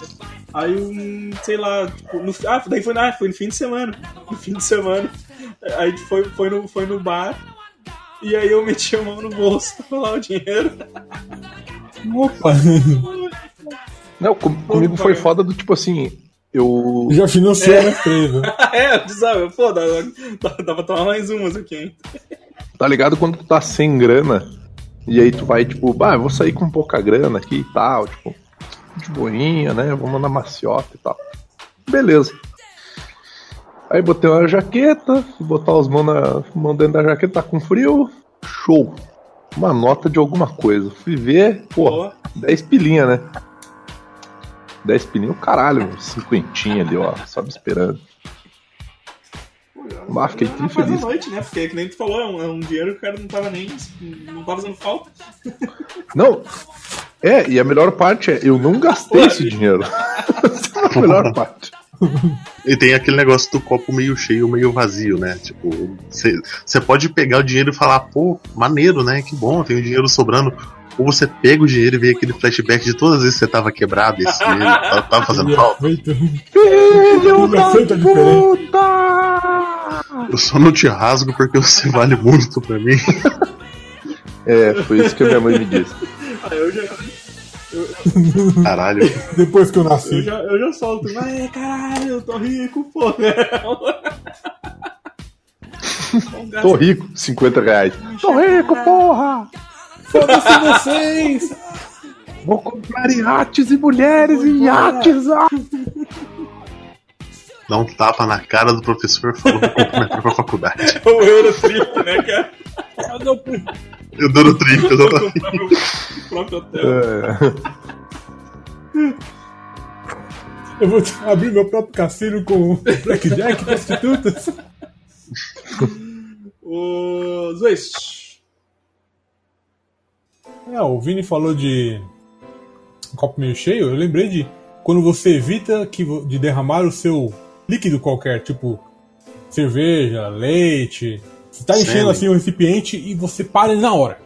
Aí um, sei lá, tipo, no, ah, daí foi, ah, foi no fim de semana. No fim de semana. Aí foi, foi, no, foi no bar. E aí eu meti a mão no bolso, tava lá o dinheiro. Opa! Não, com- comigo foi foda do tipo assim. Eu. Já financiou a empresa. é, eu dizia, pô, dá, dá, dá pra tomar mais umas aqui, hein? Tá ligado quando tu tá sem grana? E aí tu vai, tipo, bah, eu vou sair com pouca grana aqui e tal, tipo, de boinha, né? Vou mandar maciota e tal. Beleza. Aí botei uma jaqueta, botar as mãos, na, mão dentro da jaqueta, tá com frio, show. Uma nota de alguma coisa. Fui ver, pô, 10 pilinha, né? 10 pilinha, o caralho, cinquentinha ali, ó, só me esperando. Ah, fiquei muito mais feliz. à noite, né? Porque, que nem tu falou, é um, é um dinheiro que o cara não tava nem. não tava fazendo falta. Não. É, e a melhor parte é, eu não gastei esse dinheiro. Essa é a melhor parte. E tem aquele negócio do copo meio cheio, meio vazio, né? Tipo, você pode pegar o dinheiro e falar, pô, maneiro, né? Que bom, tem o dinheiro sobrando. Ou você pega o dinheiro e vê aquele flashback de todas as vezes que você tava quebrado e dinheiro tava, tava fazendo falta. Filho diferente. puta! Eu só não te rasgo porque você vale muito pra mim. É, foi isso que a minha mãe me disse. Aí eu já, Caralho. Depois que eu eu nasci. já, eu já solto. Ai, caralho, eu tô rico, pô. Gasta- Tô rico, 50 reais. Tô rico, porra! Foda-se vocês! Vou comprar iates e mulheres em iates! Ah! Dá um tapa na cara do professor falando que complementar pra faculdade. O Eurotrip, né, cara? Eu dou no trip, eu dou Vou no comprar meu próprio hotel. É. Eu vou abrir meu próprio cassino com blackjack, prostitutas. Os dois. É, o Vini falou de um copo meio cheio. Eu lembrei de quando você evita que, de derramar o seu líquido qualquer, tipo cerveja, leite. Você tá enchendo Sêmen. assim o recipiente e você para na hora.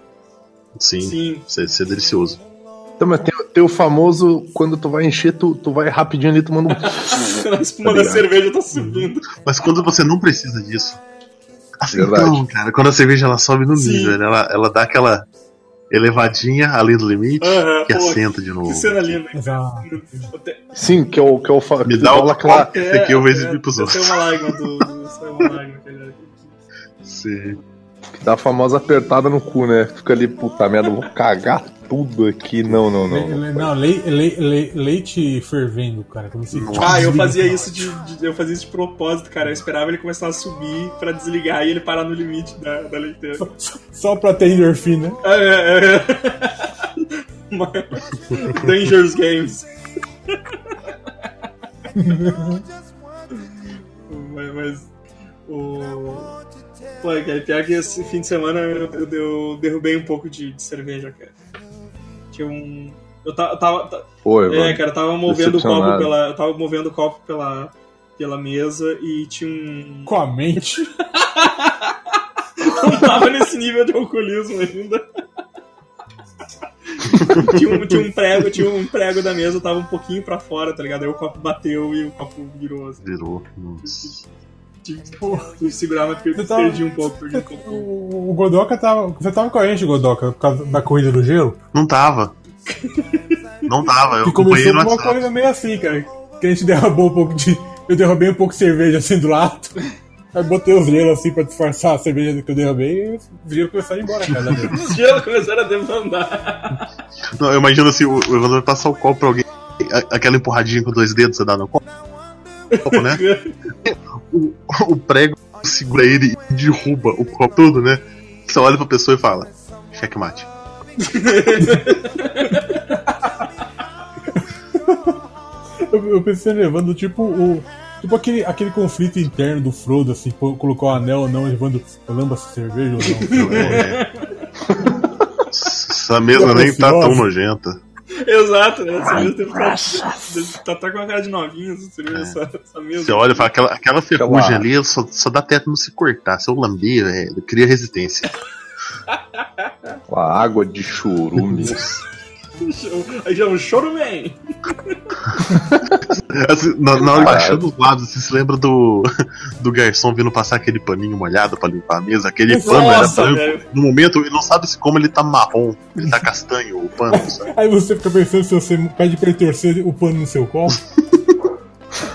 Sim, Sim. Isso, é- isso é delicioso. Então, mas tem, tem o famoso, quando tu vai encher, tu, tu vai rapidinho ali tomando um. A espuma Tá da cerveja tá subindo. Mas quando você não precisa disso. Assim, Verdade. então, cara, quando a cerveja ela sobe no Sim. nível, ela, ela dá aquela elevadinha além do limite Aham, que pô, assenta de novo. Que cena linda. Sim, que é o que é o fa- Me que dá aquela. copo. Esse aqui eu vou exibir pros até outros. Saiu uma lágrima do. do- uma lágrima. Sim. que dá a famosa apertada no cu, né? Fica ali, puta merda, eu vou cagar tudo aqui. Não, não, Le- não. le- Não, lei- lei- lei- leite fervendo, cara. Como se Ah, eu fazia isso de, de- Eu fazia isso de propósito, cara. Eu esperava ele começar a subir pra desligar e ele parar no limite da, da leiteira. Só pra ter endorfina. É, é, é. Dangerous Games. mas, mas o. Pô, cara, pior que esse fim de semana eu, eu- eu derrubei um pouco de, de cerveja, cara. Tinha um. Eu ta- eu tava. ta- Oi, é, cara, eu tava movendo o copo pela. Eu tava movendo o copo pela, pela mesa e tinha um. Com a mente. Não tava nesse nível de alcoolismo ainda. tinha, um, tinha um prego, tinha um prego da mesa, tava um pouquinho pra fora, tá ligado? Aí o copo bateu e o copo virou. Assim. Virou. Nossa. Tive que segurar, mas perdi, tava- perdi um pouco. Perdi um pouco. O, o Godoka tava. Você tava com a gente, Godoka, por causa da corrida do gelo? Não tava. Não tava, eu Que começou com uma coisa meio assim, cara. Que a gente derrubou um pouco de. Eu derrubei um pouco de cerveja assim do lado. Aí botei os gelos assim pra disfarçar a cerveja que eu derrubei e os gelos começaram a ir embora, cara. Os gelos começaram a demandar. Não, eu imagino assim, o, Evandro vai passar o copo pra alguém. Aquela empurradinha com dois dedos você dá no copo, né? O, o prego segura ele e derruba o copo todo, né? Você olha pra pessoa e fala: checkmate. Eu, eu pensei levando tipo o. Tipo aquele, aquele conflito interno do Frodo, assim, colocou o anel ou não, levando lembro essa cerveja ou não. É. Essa mesa nem tá tão nojenta. Exato, né? Mesa deve estar tá, tá com uma cara de novinha, essa, cerveja, essa, essa mesa. Você olha e fala: aquela, aquela ferrugem ali só, só dá teto não se cortar. Se eu lamber, velho, cria resistência. Com a água de churume. Aí já é um choro man. Assim, na, na hora Ah, baixando os lados, você se lembra do, do garçom vindo passar aquele paninho molhado pra limpar a mesa? Aquele Nossa, pano era velho. branco. No momento, ele não sabe se como ele tá marrom, ele tá castanho, o pano, sabe? Aí você fica pensando se você pede pra ele torcer o pano no seu colo.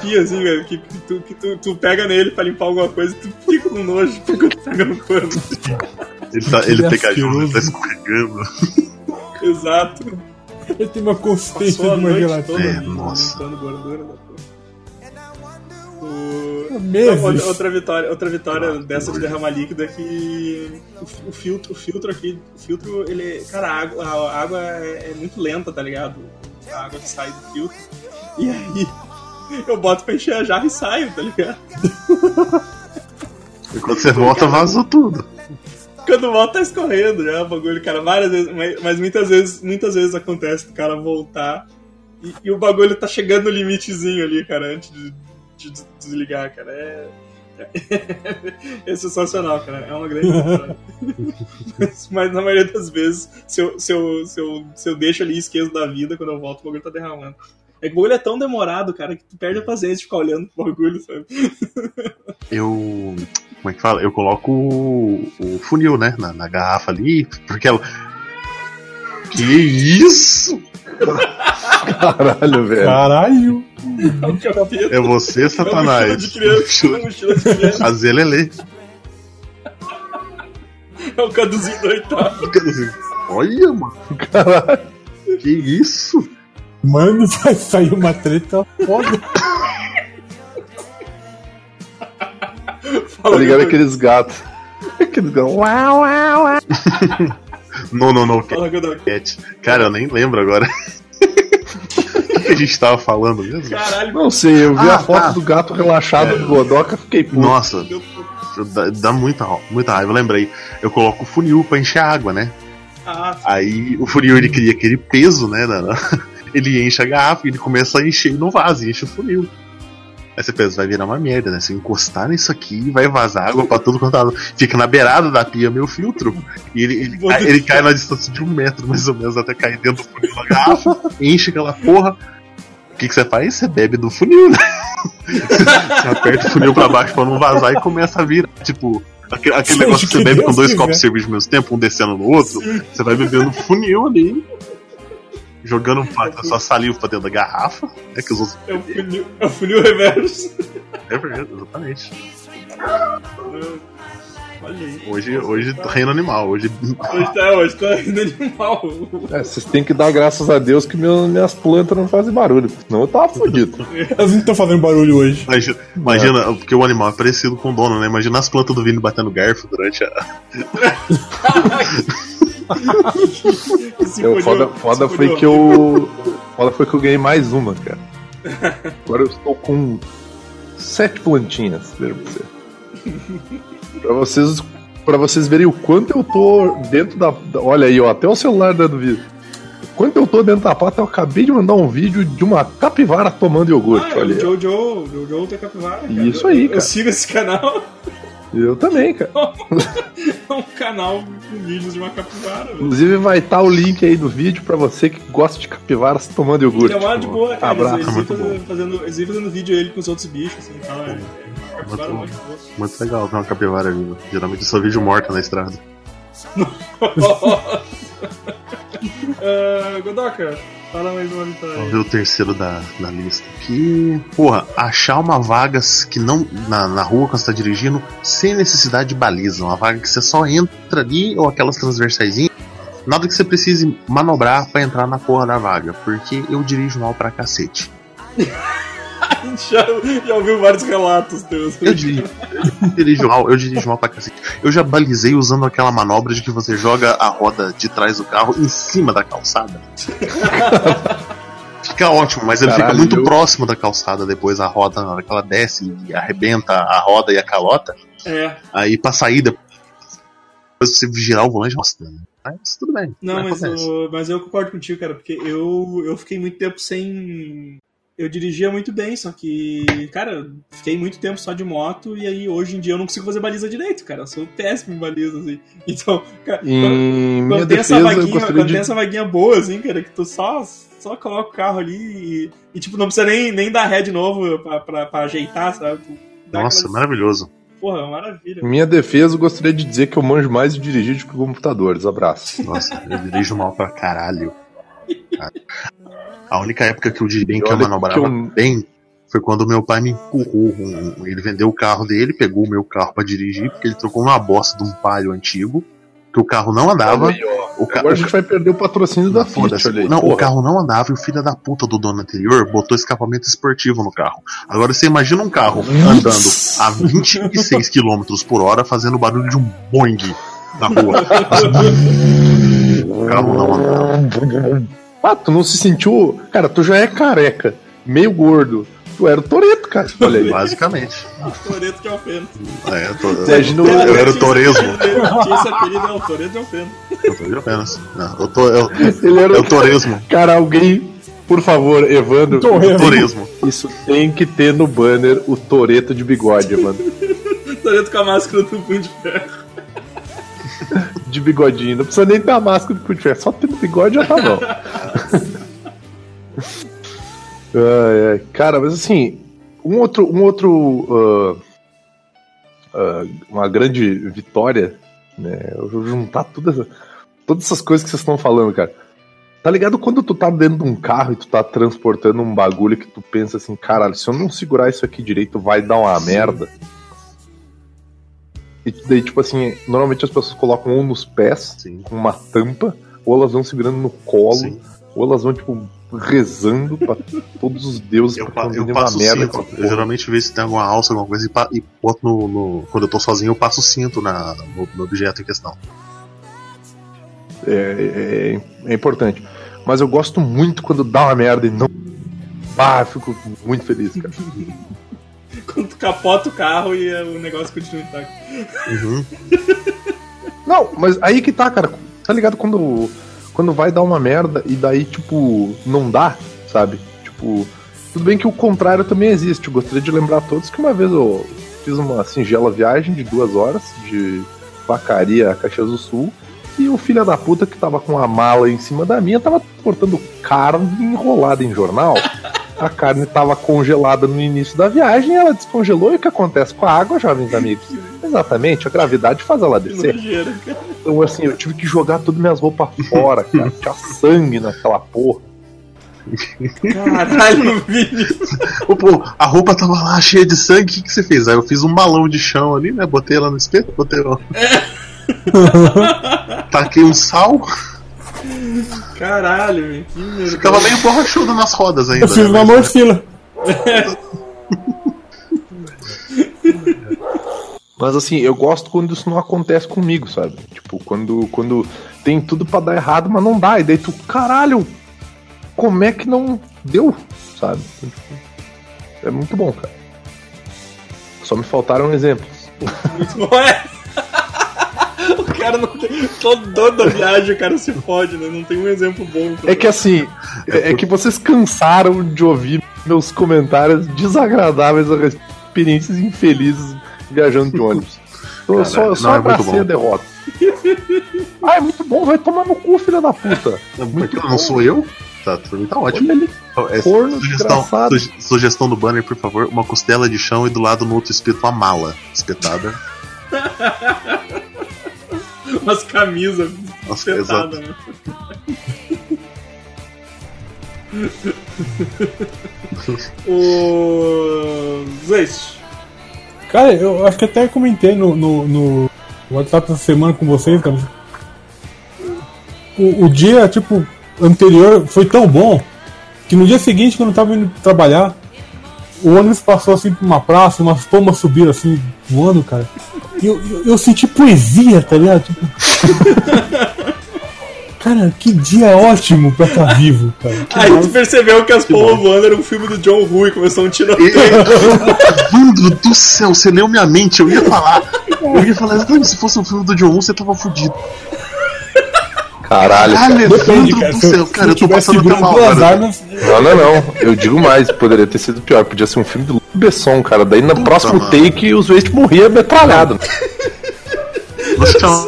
Pia, assim, velho, que, que, tu, que tu, tu pega nele pra limpar alguma coisa e tu fica com nojo quando tu pega no pano. Ele tá, ele Que pegajoso, ele tá escorregando. Exato. Ele tem uma consistência Passou de uma gelatina. toda É, nossa. gordura da porra. O... Meses. Outra, outra vitória, outra vitória dessa de derramar líquido é que o, o filtro, o filtro aqui, o filtro, ele, cara, a água, a água é, é muito lenta, tá ligado? A água que sai do filtro. E aí eu boto pra encher a jarra e saio, tá ligado? E quando você volta, vazou tudo. Quando volta tá escorrendo já o bagulho, cara, várias vezes, mas, mas muitas vezes, muitas vezes acontece do cara voltar e, e o bagulho tá chegando no limitezinho ali, cara, antes de, de des- desligar, cara. É, é, sensacional, cara. É uma grande mas, mas na maioria das vezes, se eu, se, eu, se, eu, se eu deixo ali e esqueço da vida, quando eu volto, o bagulho tá derramando. É que o bagulho é tão demorado, cara, que tu perde a paciência de ficar olhando pro bagulho, sabe? Eu. Como é que fala? Eu coloco o, o funil, né? Na, na garrafa ali, porque ela. Que isso? Caralho, velho. Caralho! É. É você, É Satanás. de criança. É uma mochila de criança. A Zelele. É o caduzinho do oitavo. Olha, mano. Caralho. Que isso? Mano, vai sair uma treta foda. Tá ligado aqueles gatos. Aqueles gatos. Uau, uau, uau. Não, não, não. Fala. Cat. Cara, eu nem lembro agora. O que a gente tava falando mesmo? Caralho, Não sei, eu vi Ah, a foto tá. do gato relaxado do Godoka, fiquei puto. Nossa, dá, dá muita, muita raiva. Eu lembrei. Eu coloco o funil pra encher água, né? Ah, Aí o funil ele cria aquele peso, né? na- na- Ele enche a garrafa e ele começa a encher no vaso, e enche o funil. Aí você pensa, vai virar uma merda, né? Se encostar nisso aqui, vai vazar água pra tudo quanto é lado. Fica na beirada da pia meu filtro. E ele, ele, cai, ele cai na distância de um metro, mais ou menos, até cair dentro do funil da garrafa, enche aquela porra. O que, que você faz? Você bebe do funil, né? Você aperta o funil pra baixo pra não vazar e começa a virar. Tipo, aquele, aquele negócio que você bebe com dois copos de cerveja ao mesmo tempo, um descendo no outro. Você vai bebendo funil ali. Jogando um pouco da sua saliva pra dentro da garrafa. É que os outros. é o funil, é o funil reverso. É verdade, exatamente. Olha aí. Hoje, hoje reino animal. Hoje. Hoje tá, hoje tá indo animal. É, vocês têm que dar graças a Deus que meu- minhas plantas não fazem barulho, senão eu tava fudido. Elas não estão fazendo barulho hoje. Imagina, imagina, porque o animal é parecido com o dono, né? Imagina as plantas do Vini batendo garfo durante a. Eu, foda foda foi que eu. Foda foi que eu ganhei mais uma, cara. Agora eu estou com sete plantinhas, veja pra você. Pra vocês, pra vocês verem o quanto eu tô dentro da. Olha aí, ó, até o celular dando vídeo. O Quanto eu tô dentro da pata, eu acabei de mandar um vídeo de uma capivara tomando iogurte. Ah, é olha o. Jojo, Jojo tem capivara. cara. Isso Eu- aí, eu, cara. sigo esse canal. Eu também, cara. É um canal com vídeos de uma capivara. velho. Inclusive vai estar o link aí do vídeo pra você que gosta de capivaras tomando iogurte. É uma de boa, cara. Abraço. Eles, eles, muito vêm bom. fazendo, fazendo, eles vêm fazendo vídeo ele com os outros bichos, assim, tal. É, é uma capivara Muito muito. Muito legal ver uma capivara viva. Geralmente eu só vejo morta na estrada. Ah, Godoka, Fala mais uma vitória. Vamos ver o terceiro da, da lista aqui. Porra, achar uma vaga que não. Na, na rua quando você tá dirigindo, sem necessidade de baliza. Uma vaga que você só entra ali, ou aquelas transversaisinhas. Nada que você precise manobrar pra entrar na porra da vaga. Porque eu dirijo mal pra cacete. já, já ouviu vários relatos teus. Eu dirijo, eu dirijo mal, eu dirijo mal pra cacete. Eu já balizei usando aquela manobra de que você joga a roda de trás do carro em cima da calçada. Fica ótimo, mas ele Caralho, fica muito eu- próximo da calçada depois a roda, na hora que ela desce e arrebenta a roda e a calota. É, Aí pra sair depois você girar o volante, nossa, mas tudo bem. não, mas, acontece. o- mas eu concordo contigo, cara, porque eu, eu fiquei muito tempo sem. Eu dirigia muito bem, só que, cara, fiquei muito tempo só de moto e aí hoje em dia eu não consigo fazer baliza direito, cara. Eu sou péssimo em baliza, assim. Então, cara, quando, quando tem essa defesa, eu vaguinha, quando de. tem essa vaguinha boa, assim, cara, que tu só, só coloca o carro ali e, e, tipo, não precisa nem, nem dar ré de novo pra, pra, pra ajeitar, sabe? Dá Nossa, aquelas- maravilhoso. Porra, maravilha. Em minha defesa, eu gostaria de dizer que eu manjo mais de dirigir do que computadores. Abraço. Nossa, eu dirijo mal pra caralho. Cara. A única época que eu dirigi bem, que eu manobrava que eu- bem, foi quando meu pai me empurrou. um- ele vendeu o carro dele, pegou o meu carro pra dirigir, porque ele trocou uma bosta de um palio antigo, que o carro não andava. O, ca... Agora a gente vai perder o patrocínio da Fiat. Não, o porra. carro não andava e o filho da puta do dono anterior botou escapamento esportivo no carro. Agora você imagina um carro andando a 26 km por hora fazendo o barulho de um Boeing na rua. o carro não andava. Ah, tu não se sentiu. Cara, tu já é careca, meio gordo. Tu era o Toreto, cara. Olha aí. Basicamente. Toreto de Alfeno. É, eu, tô, eu, Imagina o- eu era o Toresmo. Tinha esse apelido, é o Toreto de Alfeno. Eu tô de apenas. Não, eu tô. Eu, Ele era é o o Toresmo. Cara, alguém, por favor, Evandro. Toresmo. Isso tem que ter no banner o Toreto de bigode, mano. Toreto com a máscara do Punho de Ferro. De bigodinho. Não precisa nem ter a máscara do Punho de Ferro, Só ter bigode já tá bom. Ai, ai. Cara, mas assim, um outro. Um outro ah, ah, uma grande vitória, né? Eu vou juntar todas, todas essas coisas que vocês estão falando, cara. Tá ligado quando tu tá dentro de um carro e tu tá transportando um bagulho que tu pensa assim, caralho, se eu não segurar isso aqui direito vai dar uma merda. E daí, tipo assim, normalmente as pessoas colocam ou nos pés, Sim. com uma tampa, ou elas vão segurando no colo, Sim. Ou elas vão, tipo, rezando pra todos os deuses Eu, pra eu dê uma passo merda. cinto. Eu geralmente vejo se tem alguma alça, alguma coisa, e, pa- e boto no, no- Quando eu tô sozinho, eu passo cinto na, no, no objeto em questão. É, é, é importante. Mas eu gosto muito quando dá uma merda e não. Ah, fico muito feliz, cara. Quando tu capota o carro e o negócio continua intacto. Uhum. Não, mas aí que tá, cara. Tá ligado quando, quando vai dar uma merda e daí, tipo, não dá, sabe? Tipo, tudo bem que o contrário também existe. Eu gostaria de lembrar a todos que uma vez eu fiz uma singela viagem de duas horas de Vacaria a Caxias do Sul e o filho da puta que tava com a mala em cima da minha tava portando carne enrolada em jornal. A carne tava congelada no início da viagem, ela descongelou e o que acontece com a água, jovens amigos? Exatamente, a gravidade faz ela descer. Então, assim, eu tive que jogar todas minhas roupas fora, cara. Tinha sangue naquela porra. Caralho, Vini. Ô, pô, a roupa tava lá cheia de sangue, o que, que você fez? Aí eu fiz um balão de chão ali, né? Botei ela no espeto, botei ela. Taquei um sal, Caralho, velho. Que merda. ficava meio borrachudo nas rodas ainda. Eu fiz né? uma Mas- morcila. Mas assim, eu gosto quando isso não acontece comigo, sabe? Tipo, quando, quando tem tudo pra dar errado, mas não dá. E daí tu, caralho, como é que não deu, sabe? Então, tipo, É muito bom, cara. Só me faltaram exemplos. Muito bom, é. O cara não tem. Todo dono da viagem, o cara se fode, né? Não tem um exemplo bom. pra- É que assim, é, é que vocês cansaram de ouvir meus comentários desagradáveis a experiências infelizes viajando de ônibus. Então só, só não, é abracei bom. a derrota. ah, é muito bom, vai tomar no cu, filha da puta. Porque não sou eu? Tá, tá ótimo. Olha ali, É, corno sugestão, sugestão do banner, por favor. Uma costela de chão e do lado no outro espeto uma mala espetada. Umas camisas Nossa, exato. né? O. Zeist. Cara, eu acho que até comentei no, no, no WhatsApp essa semana com vocês, cara. O, o dia, tipo, anterior foi tão bom que no dia seguinte, quando eu tava indo trabalhar, o ônibus passou assim por uma praça, umas pombas subiram assim, voando, cara. E eu, eu, eu senti poesia, tá ligado? Tipo... cara, que dia ótimo pra estar vivo, cara. Que Aí tu percebeu que as pombas voando era um filme do John Woo e começou um tiroteio. Evandro do céu, você leu minha mente, eu ia falar. Eu ia falar, se fosse um filme do John Woo, você tava fudido. Caralho, cara. Caralho, Depende, cara. do Se, céu, eu- se cara, eu eu tô passando até mal agora. armas, Não, não, não. Eu digo mais, poderia ter sido pior. Podia ser um filme do Besson, cara. Daí no próximo mano. take os Waste morria metralhado. Lucião,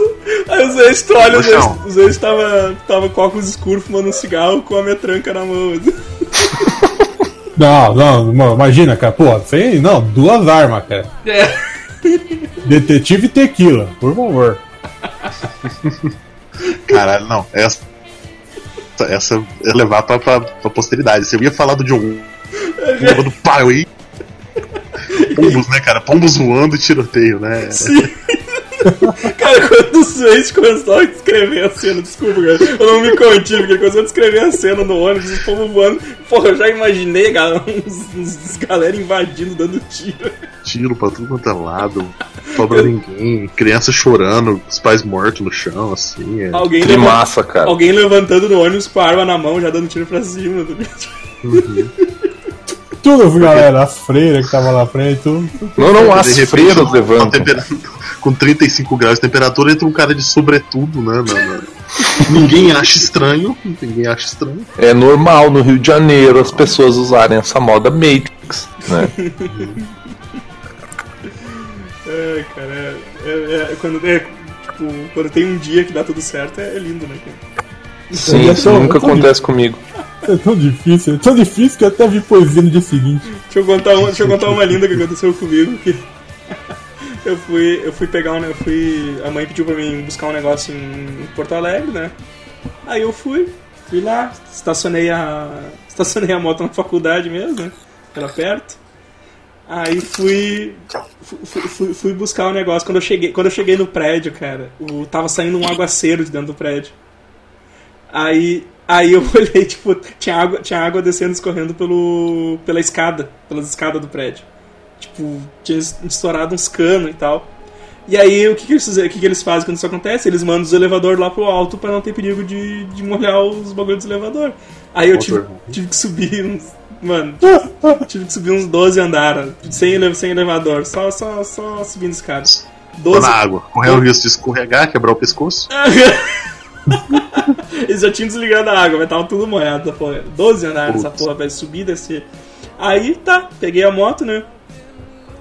Aí os ex, tu olha, os os ex tava, tava com óculos escuros, fumando um cigarro com a metranca na mão. assim. Não, não, não, imagina, cara. Pô, sem, não, duas armas, cara. É. Detetive Tequila, por favor. Caralho, não. Essa, essa é levar pra, pra, pra posteridade. Se eu ia falar do John Woo, porra do pai aí. Pombos, né, cara? Pombos voando e tiroteio, né? Sim. Cara, quando o Swayze começou a descrever a cena, desculpa, cara, eu não me contive, porque ele começou a descrever a cena no ônibus, o povo voando. Porra, eu já imaginei, cara, uns, uns galera invadindo, dando tiro. Tiro pra tudo quanto é lado. Sobra ninguém. Criança chorando, os pais mortos no chão, assim. É. Alguém, massa, cara. alguém levantando no ônibus com a arma na mão, já dando tiro pra cima. Tudo, galera, as freiras que tava lá na frente, tudo. Não, não, as repente, freiras com levantam. tempera- Com 35 graus de temperatura, entra um cara de sobretudo, né? na- na- Ninguém acha estranho. Ninguém acha estranho. É normal no Rio de Janeiro as pessoas usarem essa moda Matrix, né? É, cara, é, é- é- quando, é, tipo, quando tem um dia que dá tudo certo, é, lindo, né, cara? Sim, isso nunca acontece comigo. É tão difícil, é tão difícil que eu até vi poesia no dia seguinte. Deixa eu contar uma, deixa eu contar uma linda que aconteceu comigo que eu fui eu fui pegar um eu fui a mãe pediu pra mim buscar um negócio em Porto Alegre, né? Aí eu fui, fui lá, estacionei a estacionei a moto na faculdade mesmo, né? Era perto. Aí fui fui, fui, fui buscar o negócio quando eu cheguei, quando eu cheguei no prédio, cara, o, tava saindo um aguaceiro de dentro do prédio. Aí, aí eu olhei, tipo, tinha água, tinha água descendo, escorrendo pelo, pela escada, pelas escadas do prédio. Tipo, tinha estourado uns canos e tal. E aí, o que, que, eles, o que, que eles fazem quando isso acontece? Eles mandam os elevadores lá pro alto pra não ter perigo de, de molhar os bagulhos do elevador. Aí eu tive, tive que subir uns. Mano, tive que subir uns 12 andares, sem, ele- sem elevador, só, só, só subindo escadas. Tô 12, na água. Correndo o risco de escorregar, quebrar o pescoço. Eles já tinham desligado a água, mas tava tudo molhado essa porra. 12 andares essa porra pra subir descer. Aí tá, peguei a moto, né?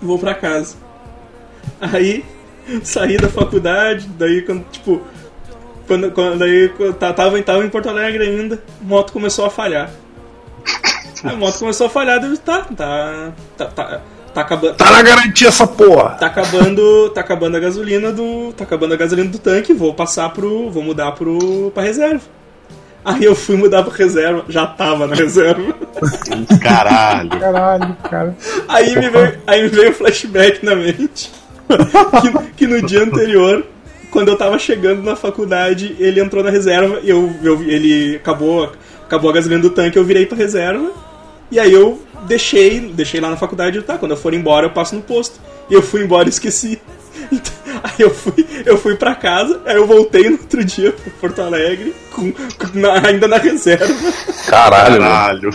Vou pra casa. Aí saí da faculdade, daí quando, tipo. Quando, quando daí quando tá- tava, tava em Porto Alegre ainda, a moto começou a falhar. A moto começou a falhar, eu, tá, tá. Tá, tá, tá acabando. Tá na garantia essa porra! Tá acabando, tá acabando a gasolina do, tá acabando a gasolina do tanque, vou passar pro, vou mudar pro pra reserva. Aí eu fui mudar pra reserva, já tava na reserva. Caralho. Caralho, cara. Aí me veio, aí me veio um flashback na mente. Que, que no dia anterior, quando eu tava chegando na faculdade, ele entrou na reserva e eu, eu ele acabou, acabou a gasolina do tanque, eu virei pra reserva. E aí eu deixei, deixei lá na faculdade, tá, quando eu for embora eu passo no posto. E eu fui embora e esqueci. Então, aí eu fui, eu fui pra casa, aí eu voltei no outro dia pra Porto Alegre, com, com- na- ainda na reserva. Caralho, mano. Caralho.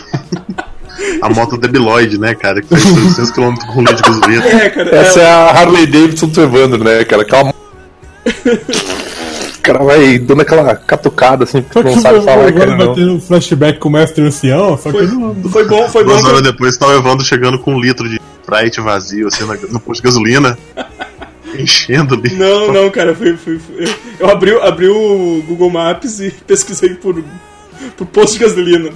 A moto debiloide, né, cara? Que faz 600 km com leite de gasolina. É, cara. Essa é- é a Harley Davidson do Evandro, né, cara? Aquela. O cara vai dando aquela catucada assim, que não sabe falar, cara, não. ter um flashback com o mestre ancião, só que Foi, não. foi bom, foi bom. Duas que horas depois tá o Evandro chegando com um litro de Sprite vazio, assim, no posto de gasolina. Enchendo ali. Não, não, cara, foi, foi- foi- eu- eu abri, abri o Google Maps e pesquisei por, por posto de gasolina.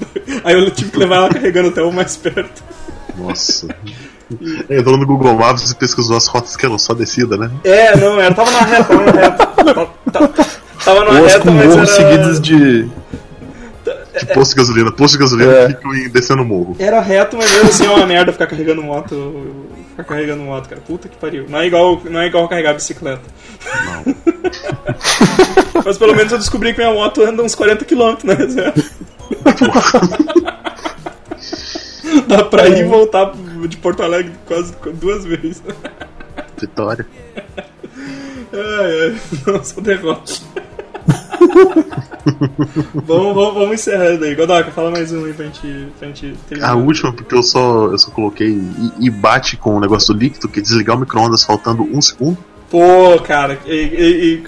Aí eu tive que levar ela carregando até o mais perto. Nossa. Entrou no Google Maps e pesquisou as rotas que eram só descida, né? É, não, ela tava na reta, tava na reta. Tava- Tava na Duas reta, com mas morros era... seguidos de. Posto de gasolina, posto de gasolina É. ficam em- descendo o morro. Era reto, mas mesmo assim é uma merda ficar carregando moto. Ficar carregando moto, cara. Puta que pariu. Não é igual, não é igual carregar bicicleta. Não. Mas pelo menos eu descobri que minha moto anda uns 40 km na reserva. Dá pra ir e voltar de Porto Alegre quase duas vezes. Vitória. Ai, ai, nossa, derrota. vamos, vamos, vamos encerrar daí. Godoka, fala mais um aí pra gente, pra gente terminar. A última, porque eu só, eu só coloquei e, e bate com o negócio do líquido, que é desligar o micro-ondas faltando um segundo. Pô, cara, e, e- e-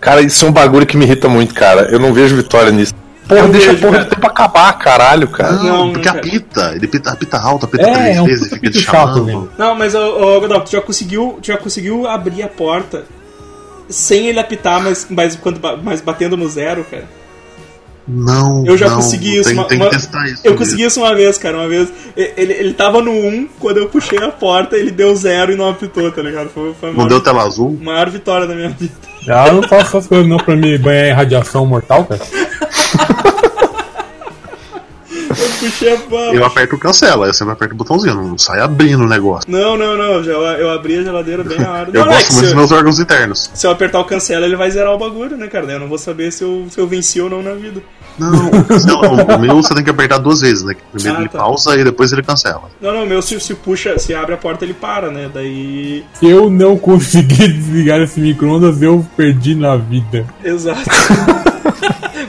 Cara, isso é um bagulho que me irrita muito, cara. Eu não vejo vitória nisso. Porra, Eu deixa vejo, a porra cara. do tempo acabar, caralho, cara. Não, porque cara. apita. Ele apita, apita alto, apita É, três é um vezes, fica te chato, chamando. Não, mas, ô, ô Godal, tu já conseguiu, tu já conseguiu abrir a porta sem ele apitar, mas, mas, quando, mas batendo no zero, cara? Não, Eu já não, consegui isso. Tem, uma- tem que testar isso. Eu consegui isso uma vez, cara. Uma vez. Ele, ele tava no 1, quando eu puxei a porta, ele deu zero e não apitou, tá ligado? Foi, foi Não deu tela azul? maior vitória da minha vida. Ah, eu não faço essas coisas não pra me banhar em radiação mortal, cara. Eu puxei a porta. Eu aperto o cancela, aí você não aperta o botãozinho, não sai abrindo o negócio. Não, não, não. Já, eu abri a geladeira bem na hora. Eu não, é gosto que muito se, dos meus órgãos internos. se eu apertar o cancela, ele vai zerar o bagulho, né, cara? Daí eu não vou saber se eu, se eu venci ou não na vida. Não, o cancela, o, meu você tem que apertar duas vezes, né? Primeiro Ah, ele tá. pausa e depois ele cancela. Não, não, o meu se, se puxa, se abre a porta, ele para, né? Daí. Se eu não conseguir desligar esse micro-ondas, eu perdi na vida. Exato.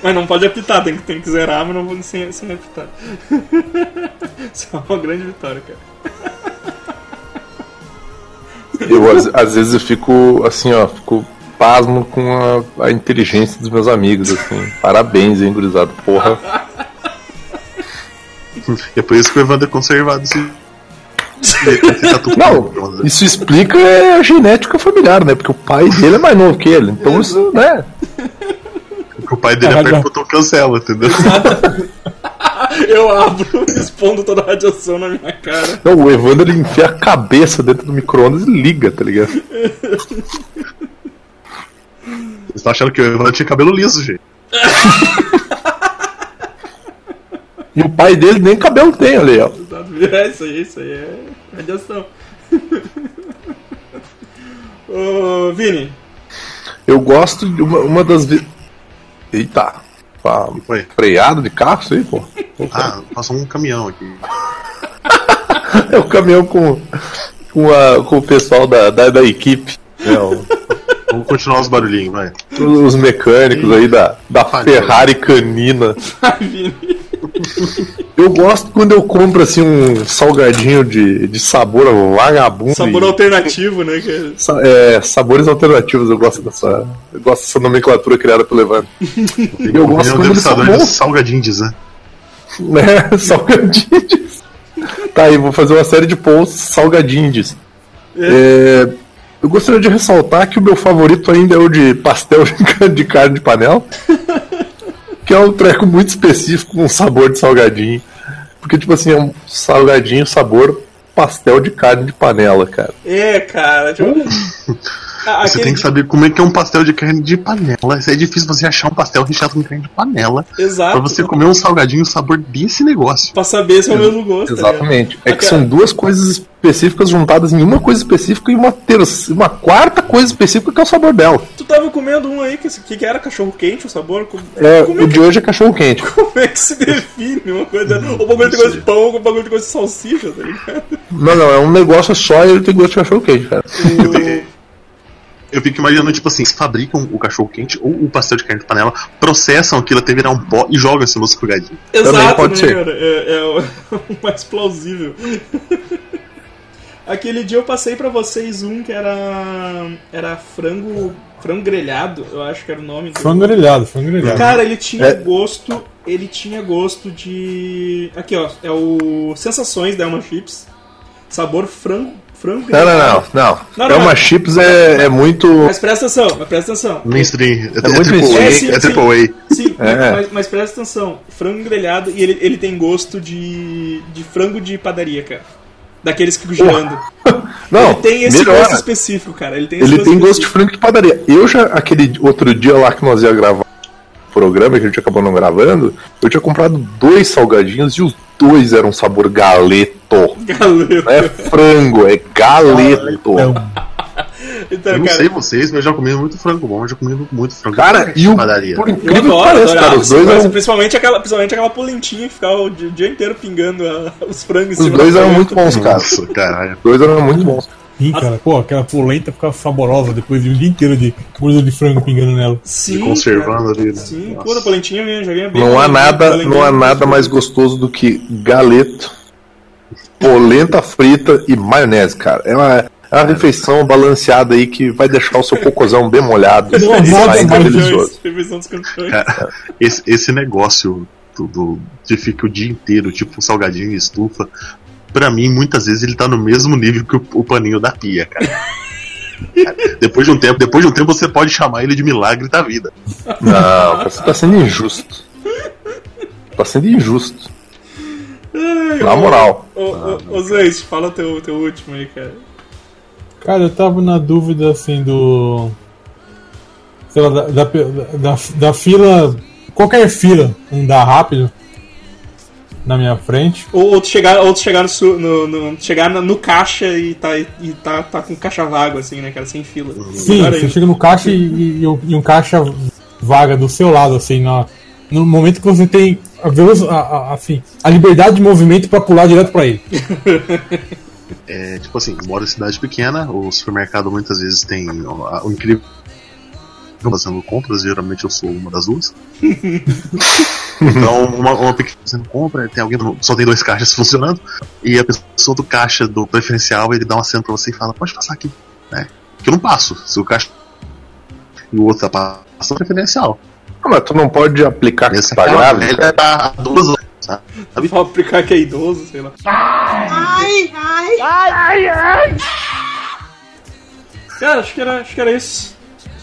mas não pode apitar, tem que, tem que zerar, mas não vou sem, sem apitar. Isso é uma grande vitória, cara. Eu, às, às vezes eu fico assim, ó, fico pasmo com a, a inteligência dos meus amigos, assim. Parabéns, hein, gurizada. Porra. E é por isso que o Evandro é conservado tudo Não, isso explica é, a genética familiar, né? Porque o pai dele é mais novo que ele. Então isso, né? O pai dele Ah, aperta o botão cancela, entendeu? Eu abro, expondo toda a radiação na minha cara. Não, o Evandro ele enfia a cabeça dentro do micro-ondas e liga, tá ligado? Vocês estão achando que o Evandro tinha cabelo liso, gente. E o pai dele nem cabelo tem ali, ó. É isso aí, isso aí é radiação. Ô, Vini, Eu gosto de uma, uma das. Vi... Eita, tá Foi. freado de carro, isso aí, pô. Ah, passou um caminhão aqui. É o caminhão com, com, a, com o pessoal da, da, da equipe. né, o- Vamos continuar os barulhinhos, vai. os mecânicos aí da, da. Ferrari canina. Eu gosto quando eu compro assim um salgadinho de, de sabor vagabundo. Sabor e- alternativo, né? Que... sa- é, sabores alternativos, eu gosto dessa. Eu gosto dessa nomenclatura criada pelo Evandro. Eu gosto quando eles são bons. salgadinhos, né? né? Salgadinhos. Tá aí, vou fazer uma série de posts salgadinhos. É, eu gostaria de ressaltar que o meu favorito ainda é o de pastel de carne de panela. Que é um treco muito específico com sabor de salgadinho. Porque, tipo assim, é um salgadinho sabor pastel de carne de panela, cara. É, cara. Tipo... Ah, Você tem que saber como é que é um pastel de carne de panela. É difícil você achar um pastel recheado com carne de panela. Exato. Pra você comer um salgadinho sabor desse negócio. Pra saber se é o mesmo gosto. tá ligado? Exatamente. É que são duas coisas específicas juntadas em uma coisa específica e uma terceira, uma quarta coisa específica que é o sabor dela. Tu tava comendo um aí que, que, era cachorro quente, o sabor? Como, É, como, é o que, de hoje é cachorro quente. como é que se define uma coisa? O bagulho tem gosto de pão, o bagulho tem gosto de salsicha, tá ligado? Não, não, é um negócio só e ele tem gosto de cachorro quente, cara. O- Eu fico imaginando, tipo assim, eles fabricam o cachorro quente ou o pastel de carne de panela, processam aquilo até virar um pó e jogam esse no salgadinho. Exato, pode né, ser. cara? É, é o mais plausível. Aquele dia eu passei pra vocês um que era. Era frango. Frango grelhado, eu acho que era o nome. do- Frango grelhado, frango grelhado. Cara, ele tinha É. gosto. Ele tinha gosto de. Aqui, ó. É o Sensações da Elma Chips. Sabor frango. Frango Não, não, não, não. Não, não, é chips é, é muito. Mas presta atenção, mas presta atenção. Mainstream. É, é, muito triple mainstream. A. É, sim, É sim. triple A. Sim, É. mas, mas presta atenção. Frango grelhado e ele, ele tem gosto de. de frango de padaria, cara. Daqueles que girando. Não, ele tem esse melhor. gosto específico, cara. Ele tem esse Ele gosto tem gosto de frango de padaria. Eu já, aquele outro dia lá que nós ia gravar programa que a gente acabou não gravando, eu tinha comprado dois salgadinhos e os dois eram sabor galeto. Galera. Não é frango, é galeto. Então, Eu não cara, sei vocês, mas eu já comi muito frango bom, eu já comi muito frango Cara, e o, padaria. por incrível que adoro, pareça, adorava cara, os dois eram, principalmente aquela, principalmente aquela polentinha que ficava o dia, inteiro pingando a- os frangos os dois eram muito bons, cara. Nossa, caralho. Os dois eram muito bons. Sim, cara. Pô, aquela polenta ficava saborosa depois de um dia inteiro de gordura de frango pingando nela. Sim, conservando cara. ali, né? Sim, Nossa. pô, da polentinha vinha- já bem. Não há nada, não há nada mais gostoso do que galeto, polenta frita e maionese, cara. É uma, é uma refeição balanceada aí que vai deixar o seu cocôzão bem molhado Não, e mais delicioso. Cara, esse, esse negócio do, do- de ficar o dia inteiro, tipo um salgadinho em estufa, pra mim, muitas vezes ele tá no mesmo nível que o, o paninho da pia, cara. Cara, Depois de um tempo, depois de um tempo você pode chamar ele de milagre da vida. Não, você tá sendo injusto. Tá sendo injusto. Na moral. Ô, ô, ô Zeus, fala teu, teu último aí, cara. Cara, eu tava na dúvida assim do. Sei lá, da, da, da, da fila. Qualquer fila andar rápido na minha frente. Ou, ou tu chegar, ou tu chegar, no, su- no, no- chegar na- no caixa e tá, e tá, tá com caixa vago, assim, né, cara? Sem fila. Sim, Melhor você ainda. chega no caixa e, e, um- e um caixa vaga do seu lado, assim, na, no momento que você tem a, a, a- assim, a liberdade de movimento pra pular direto pra ele. É, tipo assim, moro em cidade pequena, o supermercado muitas vezes tem o incrível fazendo compras, geralmente eu sou uma das duas. então, uma, uma pequena fazendo compra, tem alguém, só tem dois caixas funcionando, e a pessoa do caixa do preferencial ele dá um aceno pra você e fala: pode passar aqui, né? Que eu não passo, se o caixa e o outro tá passando preferencial. Ah, mas tu não pode aplicar que Esse você tá grávida? velha tá duas sabe? Vou aplicar que é idoso, sei lá. Cara, acho que era, acho que era isso.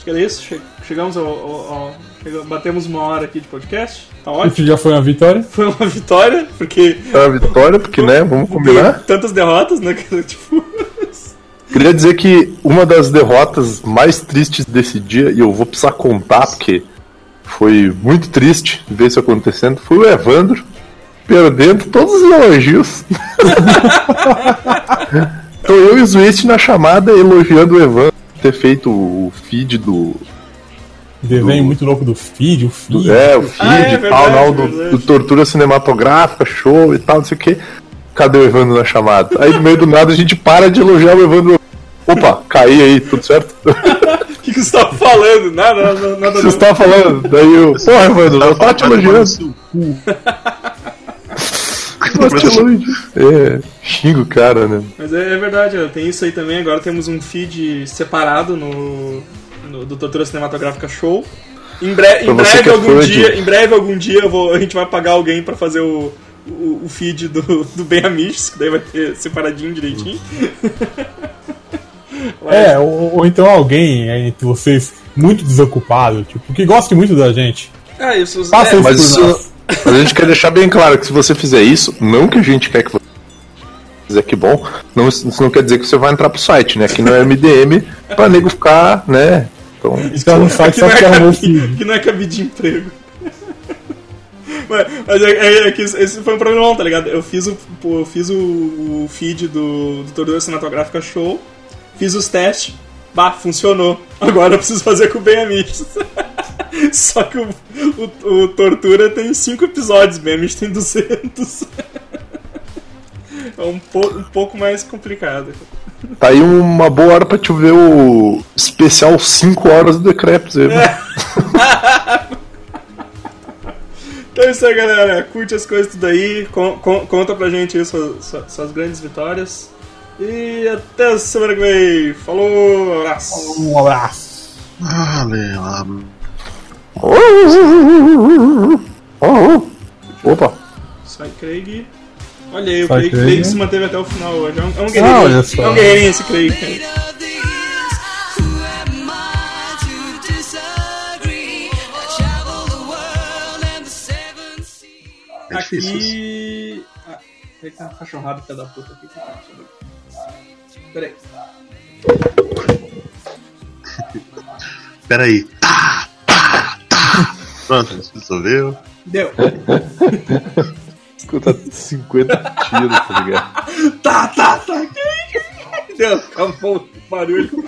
Que era isso. Che- chegamos ao. ao- ao- chega- batemos uma hora aqui de podcast. Tá ótimo. Isso já foi uma vitória. Foi uma vitória, porque. É uma vitória, porque, né, vamos combinar. Tantas derrotas, né? Tipo. Queria dizer que uma das derrotas mais tristes desse dia, e eu vou precisar contar porque foi muito triste ver isso acontecendo, foi o Evandro perdendo todos os elogios. então eu e o Zwist na chamada elogiando o Evandro ter feito o feed do. Desenho muito louco do feed, o feed. do é, o feed Ah, é e verdade, tal, não, do, verdade. do Tortura Cinematográfica, show e tal, não sei o que. Cadê o Evandro na chamada? Aí no meio do nada a gente para de elogiar o Evandro. Opa, caí aí, tudo certo? O que, que você tava falando? Nada, nada, nada Você não. está falando? Daí eu. Porra, Evandro, eu tava te elogiando. É, xinga o cara, né? Mas é, é verdade, ó, tem isso aí também. Agora temos um feed separado no, no do Tortura Cinematográfica Show. Em, bre em breve, é algum de- dia, em breve, algum dia, eu vou- a gente vai pagar alguém pra fazer o, o, o feed do, do Ben Amish, que daí vai ter separadinho direitinho. É, ou, ou então alguém entre vocês muito desocupado, tipo, que goste muito da gente. Ah, isso. Faça é, isso Mas por isso. Mas a gente quer deixar bem claro que se você fizer isso, não que a gente quer que você fizer que bom, não, isso não quer dizer que você vai entrar pro site, né? Aqui não é MDM pra nego ficar, né? Então, Então no site só não, é que arrumou feed. aqui não é cabide de emprego. Mas, mas é, é- é que esse- foi um problema, tá ligado? Eu fiz o, pô, eu fiz o, o feed do, do Tortura Cinematográfica Show, fiz os testes, bah, funcionou. Agora eu preciso fazer com o Ben Amish. Só que o, o, o Tortura tem 5 episódios, Ben Amish tem 200. É um, po, um pouco mais complicado. tá aí uma boa hora pra te ver o especial 5 horas do Decrepes aí, né? Então é isso aí, galera. Curte as coisas tudo aí. Con- con- conta pra gente aí suas, suas, suas grandes vitórias. E até a semana que vem. Falou, abraço. Um abraço. Valeu. Ah, Opa! Sai, Craig. Olha aí, o Craig, Craig. Craig se manteve até o final hoje. É um, é um Ah, guerreirinho. só. é um esse Craig. É. Aqui. Ah, tem que uma cachorrada filha da puta aqui. Peraí. Pera aí. Tá, tá, tá. Pronto, resolveu. Deu. Escuta 50 tiros, tá ligado? Tá, tá, tá. Deu, acabou o barulho.